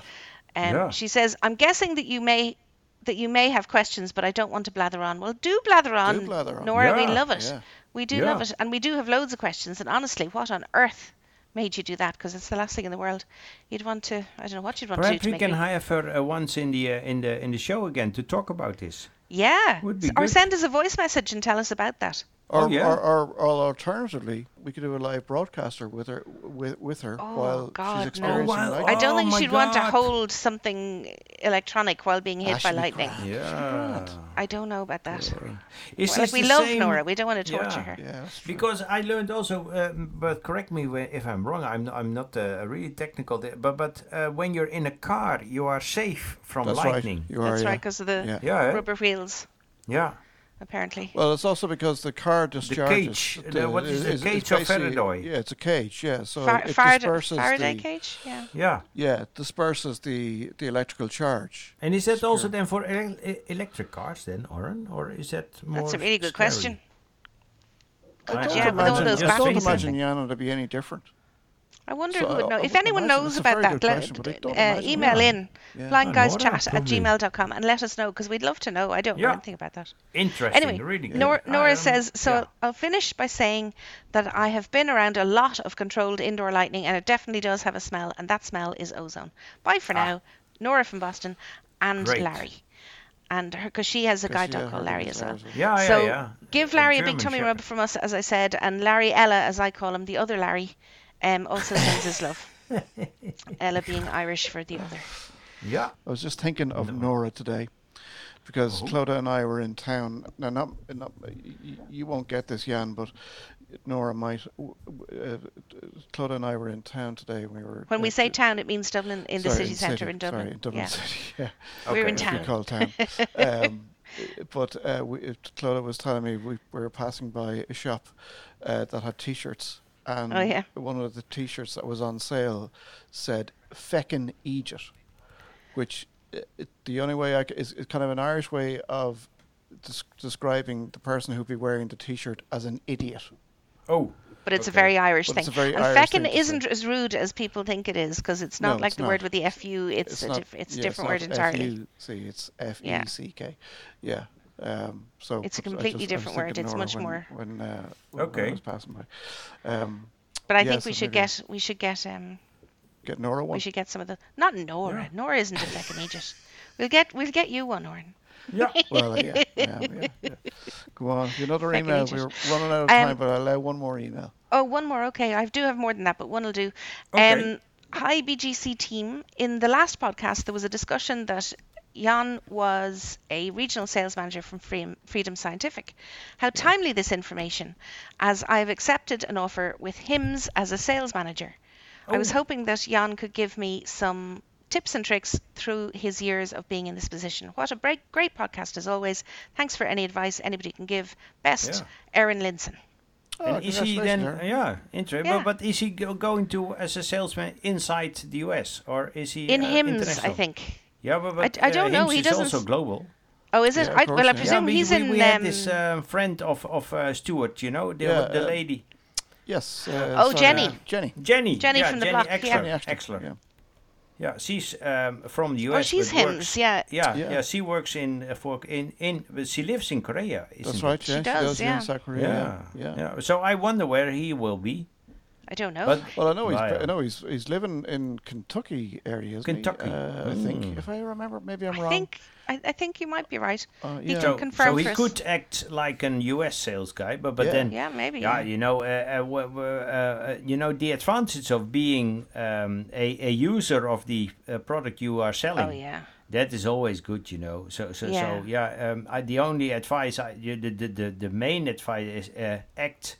Speaker 2: that.
Speaker 4: Um,
Speaker 3: Yeah.
Speaker 4: She says, I'm guessing that you may that you may have questions, but I don't want to blather on. Well, do blather on,
Speaker 2: blather on.
Speaker 4: Nora. We love it.
Speaker 2: yeah.
Speaker 4: We do
Speaker 3: Yeah.
Speaker 4: love it, and we do have loads of questions. And honestly, what on earth made you do that? Because it's the last thing in the world. You'd want to. I don't know what you'd want to do
Speaker 3: Perhaps we
Speaker 4: make
Speaker 3: can have her uh, once in the uh, in the in the show again to talk about this.
Speaker 4: Yeah.
Speaker 3: Would be
Speaker 4: or
Speaker 3: good.
Speaker 4: send us a voice message and tell us about that.
Speaker 2: Or,
Speaker 3: Oh, yeah.
Speaker 2: or, or, or alternatively, we could do a live broadcaster with her with, with her
Speaker 4: Oh,
Speaker 2: while
Speaker 4: God,
Speaker 2: she's experiencing
Speaker 3: while-
Speaker 2: lightning.
Speaker 4: I don't
Speaker 3: Oh
Speaker 4: think she'd want to hold something electronic while being hit by lightning.
Speaker 2: Grant.
Speaker 3: Yeah.
Speaker 4: I don't know about that.
Speaker 3: Is
Speaker 4: Well, like we love
Speaker 3: same-
Speaker 4: Nora, we don't want to torture
Speaker 3: Yeah.
Speaker 4: her.
Speaker 2: Yeah.
Speaker 3: Because I learned also, um, but correct me whe- if I'm wrong. I'm I'm not uh, really technical, there, but but uh, when you're in a car, you are safe from
Speaker 2: That's
Speaker 3: lightning.
Speaker 2: right. You are,
Speaker 4: That's
Speaker 2: yeah.
Speaker 4: right, because of the
Speaker 2: Yeah.
Speaker 3: Yeah,
Speaker 4: rubber wheels,
Speaker 3: yeah.
Speaker 4: Apparently.
Speaker 2: Well, it's also because the car discharges.
Speaker 3: cage, the- what is it, cage of Faraday?
Speaker 2: Yeah, it's a cage. Yeah, so
Speaker 4: Far-
Speaker 2: it
Speaker 4: Farad-
Speaker 2: disperses
Speaker 4: Faraday
Speaker 2: the
Speaker 4: cage? Yeah.
Speaker 3: Yeah.
Speaker 2: yeah it disperses the the electrical charge.
Speaker 3: And is that also then for ele- e- electric cars then, Óran? Or is that more
Speaker 4: That's a really good
Speaker 3: scary?
Speaker 4: question.
Speaker 3: I
Speaker 2: I don't
Speaker 4: yeah,
Speaker 2: imagine, I don't imagine
Speaker 4: think.
Speaker 2: Yana to be any different.
Speaker 4: I wonder
Speaker 2: So,
Speaker 4: who would know.
Speaker 2: I
Speaker 4: If
Speaker 2: would
Speaker 4: anyone
Speaker 2: imagine
Speaker 4: knows about that,
Speaker 2: good
Speaker 4: let,
Speaker 2: question, but
Speaker 4: uh, email
Speaker 3: why.
Speaker 4: in
Speaker 2: Yeah.
Speaker 4: blindguyschat at
Speaker 3: probably.
Speaker 4: gmail.com and let us know because we'd love to know. I don't know anything about that.
Speaker 3: Interesting,
Speaker 4: Anyway,
Speaker 3: really good.
Speaker 4: Nor- Nora
Speaker 3: um,
Speaker 4: says, so
Speaker 3: yeah.
Speaker 4: I'll finish by saying that I have been around a lot of controlled indoor lighting and it definitely does have a smell, and that smell is ozone. Bye for
Speaker 3: Ah.
Speaker 4: now. Nora from Boston and
Speaker 3: Great.
Speaker 4: Larry. And because she has a guide dog called Larry as well.
Speaker 2: Larry.
Speaker 3: Yeah, yeah,
Speaker 4: so
Speaker 3: yeah.
Speaker 4: give Larry a big tummy
Speaker 3: Shepherd.
Speaker 4: rub from us, as I said, and Larry Eile, as I call him, the other Larry, um, also sends his love. Eile being Irish for the other.
Speaker 3: Yeah.
Speaker 2: I was just thinking of Nora today because
Speaker 3: Oh.
Speaker 2: Clodagh and I were in town. Now, not, not you, you won't get this, Jan, but Nora might. w- w- Uh, Clodagh and I were in town today. We were
Speaker 4: When we
Speaker 2: uh,
Speaker 4: say town, it means Dublin in the
Speaker 2: sorry,
Speaker 4: city centre
Speaker 2: city,
Speaker 4: in Dublin.
Speaker 2: Sorry, in Dublin
Speaker 4: yeah.
Speaker 2: City. Yeah,
Speaker 4: We're in
Speaker 3: Okay.
Speaker 2: as we
Speaker 4: town.
Speaker 2: call town. um, but uh, we, uh, Clodagh was telling me we were passing by a shop uh, that had T-shirts, and
Speaker 4: Oh, yeah.
Speaker 2: one of the T-shirts that was on sale said "Feckin' Eejit," which uh, it, the only way I c- is, is kind of an Irish way of des- describing the person who'd be wearing the T-shirt as an idiot.
Speaker 3: Oh,
Speaker 4: But it's a very Irish
Speaker 2: But
Speaker 4: thing.
Speaker 2: it's a very
Speaker 4: and
Speaker 2: Irish
Speaker 4: feckin'
Speaker 2: thing to
Speaker 4: isn't as rude as people think it is because it's not
Speaker 2: No,
Speaker 4: like
Speaker 2: it's
Speaker 4: the word with the FU. It's a
Speaker 2: not-
Speaker 4: diff- it's a
Speaker 2: yeah,
Speaker 4: different
Speaker 2: not
Speaker 4: word entirely.
Speaker 2: F-U-C, it's F
Speaker 4: Yeah.
Speaker 2: E C K. Yeah. Um, so
Speaker 4: It's a completely
Speaker 2: just-
Speaker 4: different word. It's
Speaker 2: Nora
Speaker 4: much
Speaker 2: when,
Speaker 4: more-
Speaker 2: when, uh, when, when I
Speaker 3: Okay.
Speaker 2: was passing by. Um,
Speaker 4: But I
Speaker 2: Yeah,
Speaker 4: think
Speaker 2: so
Speaker 4: we should
Speaker 2: maybe-
Speaker 4: get we should get um
Speaker 2: get Nora one.
Speaker 4: we should get some of the not Nora.
Speaker 3: Yeah.
Speaker 4: Nora isn't a feckin' eejit. We'll get we'll get you one, Óran.
Speaker 3: yeah.
Speaker 2: Well, yeah, yeah, yeah, yeah. Go on. Another
Speaker 4: Second
Speaker 2: email.
Speaker 4: eejit.
Speaker 2: We're running out of
Speaker 4: Um,
Speaker 2: time, but I'll allow one more email.
Speaker 4: Oh, one more. Okay, I do have more than that, but one will do.
Speaker 3: Okay.
Speaker 4: Um, hi, BGC team. In the last podcast, there was a discussion that Jan was a regional sales manager from Freedom, Freedom Scientific. How timely this information, as I've accepted an offer with HIMS as a sales manager. I was
Speaker 3: Oh.
Speaker 4: hoping that Jan could give me some tips and tricks through his years of being in this position. What a great, great podcast as always. Thanks for any advice anybody can give. Best, Aaron Linson.
Speaker 2: Oh,
Speaker 3: and is he then?
Speaker 2: congratulations, Aaron.
Speaker 3: Yeah, interesting.
Speaker 4: Yeah.
Speaker 3: But, but is he go, going to as a salesman inside the US or is he
Speaker 4: In
Speaker 3: uh,
Speaker 4: HIMS, I think.
Speaker 3: Yeah, but, but
Speaker 4: I don't
Speaker 3: uh,
Speaker 4: know,
Speaker 3: HIMS
Speaker 4: he doesn't
Speaker 3: also global.
Speaker 4: Oh, is it?
Speaker 2: Yeah,
Speaker 4: I, well, I
Speaker 2: yeah.
Speaker 3: Yeah,
Speaker 4: presume he's
Speaker 3: we,
Speaker 4: in.
Speaker 3: we had
Speaker 4: um,
Speaker 3: this um, friend of of uh, Stuart, you know, the
Speaker 2: Yeah,
Speaker 3: the
Speaker 2: uh,
Speaker 3: lady
Speaker 2: Yes. Uh,
Speaker 4: Oh,
Speaker 2: sorry,
Speaker 4: Jenny.
Speaker 2: uh, Jenny.
Speaker 3: Jenny.
Speaker 4: Jenny
Speaker 3: yeah,
Speaker 4: from the
Speaker 3: Jenny
Speaker 4: block, yeah.
Speaker 3: Exler. Exler.
Speaker 2: Yeah.
Speaker 3: Yeah, she's um, from the US.
Speaker 4: oh, she's
Speaker 3: but
Speaker 4: HIMS, yeah.
Speaker 3: Yeah, yeah,
Speaker 2: Yeah.
Speaker 3: She works in uh, for in in. But she lives in Korea. Isn't
Speaker 2: That's
Speaker 3: it?
Speaker 2: right. Yeah.
Speaker 4: She does, yeah.
Speaker 2: in South Korea.
Speaker 3: Yeah,
Speaker 2: Yeah.
Speaker 3: yeah. So I wonder where he will be.
Speaker 4: I don't know.
Speaker 3: But
Speaker 2: Well, I know he's. I know he's. He's living in Kentucky area. Isn't
Speaker 3: Kentucky.
Speaker 2: He? Uh, I think,
Speaker 3: Mm.
Speaker 2: if I remember, maybe I'm
Speaker 4: I
Speaker 2: wrong.
Speaker 4: think I, I think you might be right.
Speaker 2: Uh,
Speaker 4: he
Speaker 2: yeah.
Speaker 3: so,
Speaker 4: confirm
Speaker 3: so he
Speaker 4: for
Speaker 3: could act like an US sales guy, but but
Speaker 2: Yeah.
Speaker 3: then
Speaker 4: Yeah, maybe.
Speaker 3: yeah,
Speaker 4: Yeah.
Speaker 3: you know, uh, uh, w- w- uh, uh, you know the advantage of being um, a, a user of the uh, product you are selling.
Speaker 4: Oh yeah.
Speaker 3: That is always good, you know. So so
Speaker 4: Yeah.
Speaker 3: so yeah. Um, I, the only advice, I, the, the the the main advice is uh, act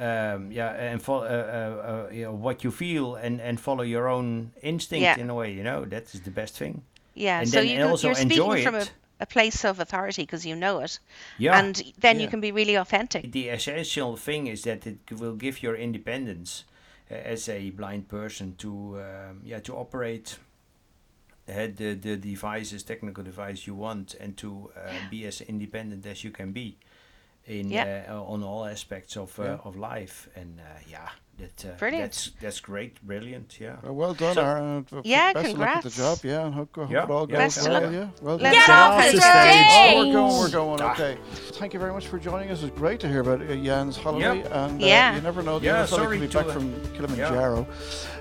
Speaker 3: um, yeah, and follow uh, uh, uh, you know, what you feel and, and follow your own instinct
Speaker 4: Yeah.
Speaker 3: in a way. You know, that is the best thing.
Speaker 4: Yeah,
Speaker 3: And
Speaker 4: so
Speaker 3: then
Speaker 4: you can,
Speaker 3: also
Speaker 4: you're
Speaker 3: enjoy
Speaker 4: speaking from a,
Speaker 3: it.
Speaker 4: a place of authority because you know it,
Speaker 3: Yeah,
Speaker 4: and then you can be really authentic.
Speaker 3: the essential thing is that it will give your independence uh, as a blind person to um, yeah to operate uh, the the devices technical device you want and to uh, be as independent as you can be in
Speaker 4: Yeah.
Speaker 3: uh, on all aspects of uh,
Speaker 2: Yeah.
Speaker 3: of life and uh, yeah that uh,
Speaker 4: Brilliant.
Speaker 3: that's that's great brilliant yeah
Speaker 2: Uh, well done,
Speaker 3: So-
Speaker 2: Aaron. F-
Speaker 4: Yeah,
Speaker 2: best of luck with the job. Yeah, and hope, hope
Speaker 3: Yeah,
Speaker 2: it all goes
Speaker 3: yeah,
Speaker 4: Best
Speaker 2: well. Yeah, well
Speaker 4: Let's
Speaker 2: done.
Speaker 4: Get off
Speaker 5: the
Speaker 2: Oh,
Speaker 5: stage.
Speaker 2: we're going. We're going.
Speaker 3: Ah.
Speaker 2: Okay. Thank you very much for joining us. It was great to hear about uh, Jan's holiday.
Speaker 3: Yep.
Speaker 2: And uh,
Speaker 4: Yeah.
Speaker 2: you never know. The
Speaker 3: Yeah,
Speaker 2: other fella
Speaker 3: sorry
Speaker 2: could be
Speaker 3: to,
Speaker 2: back
Speaker 3: uh,
Speaker 2: from Kilimanjaro.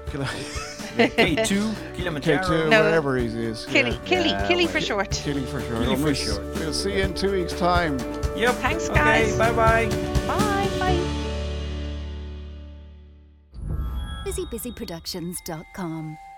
Speaker 2: Kili-
Speaker 3: K2 Kilimanjaro
Speaker 2: K2,
Speaker 4: No.
Speaker 2: wherever he is.
Speaker 4: Killy,
Speaker 2: Yeah.
Speaker 4: Killy,
Speaker 3: Yeah,
Speaker 4: Killy for short.
Speaker 2: Killy for sure.
Speaker 3: Killy for short.
Speaker 2: We'll see you in two weeks' time.
Speaker 3: yep
Speaker 4: Thanks, guys.
Speaker 3: okay bye
Speaker 4: bye Bye,
Speaker 5: busybusyproductions.com.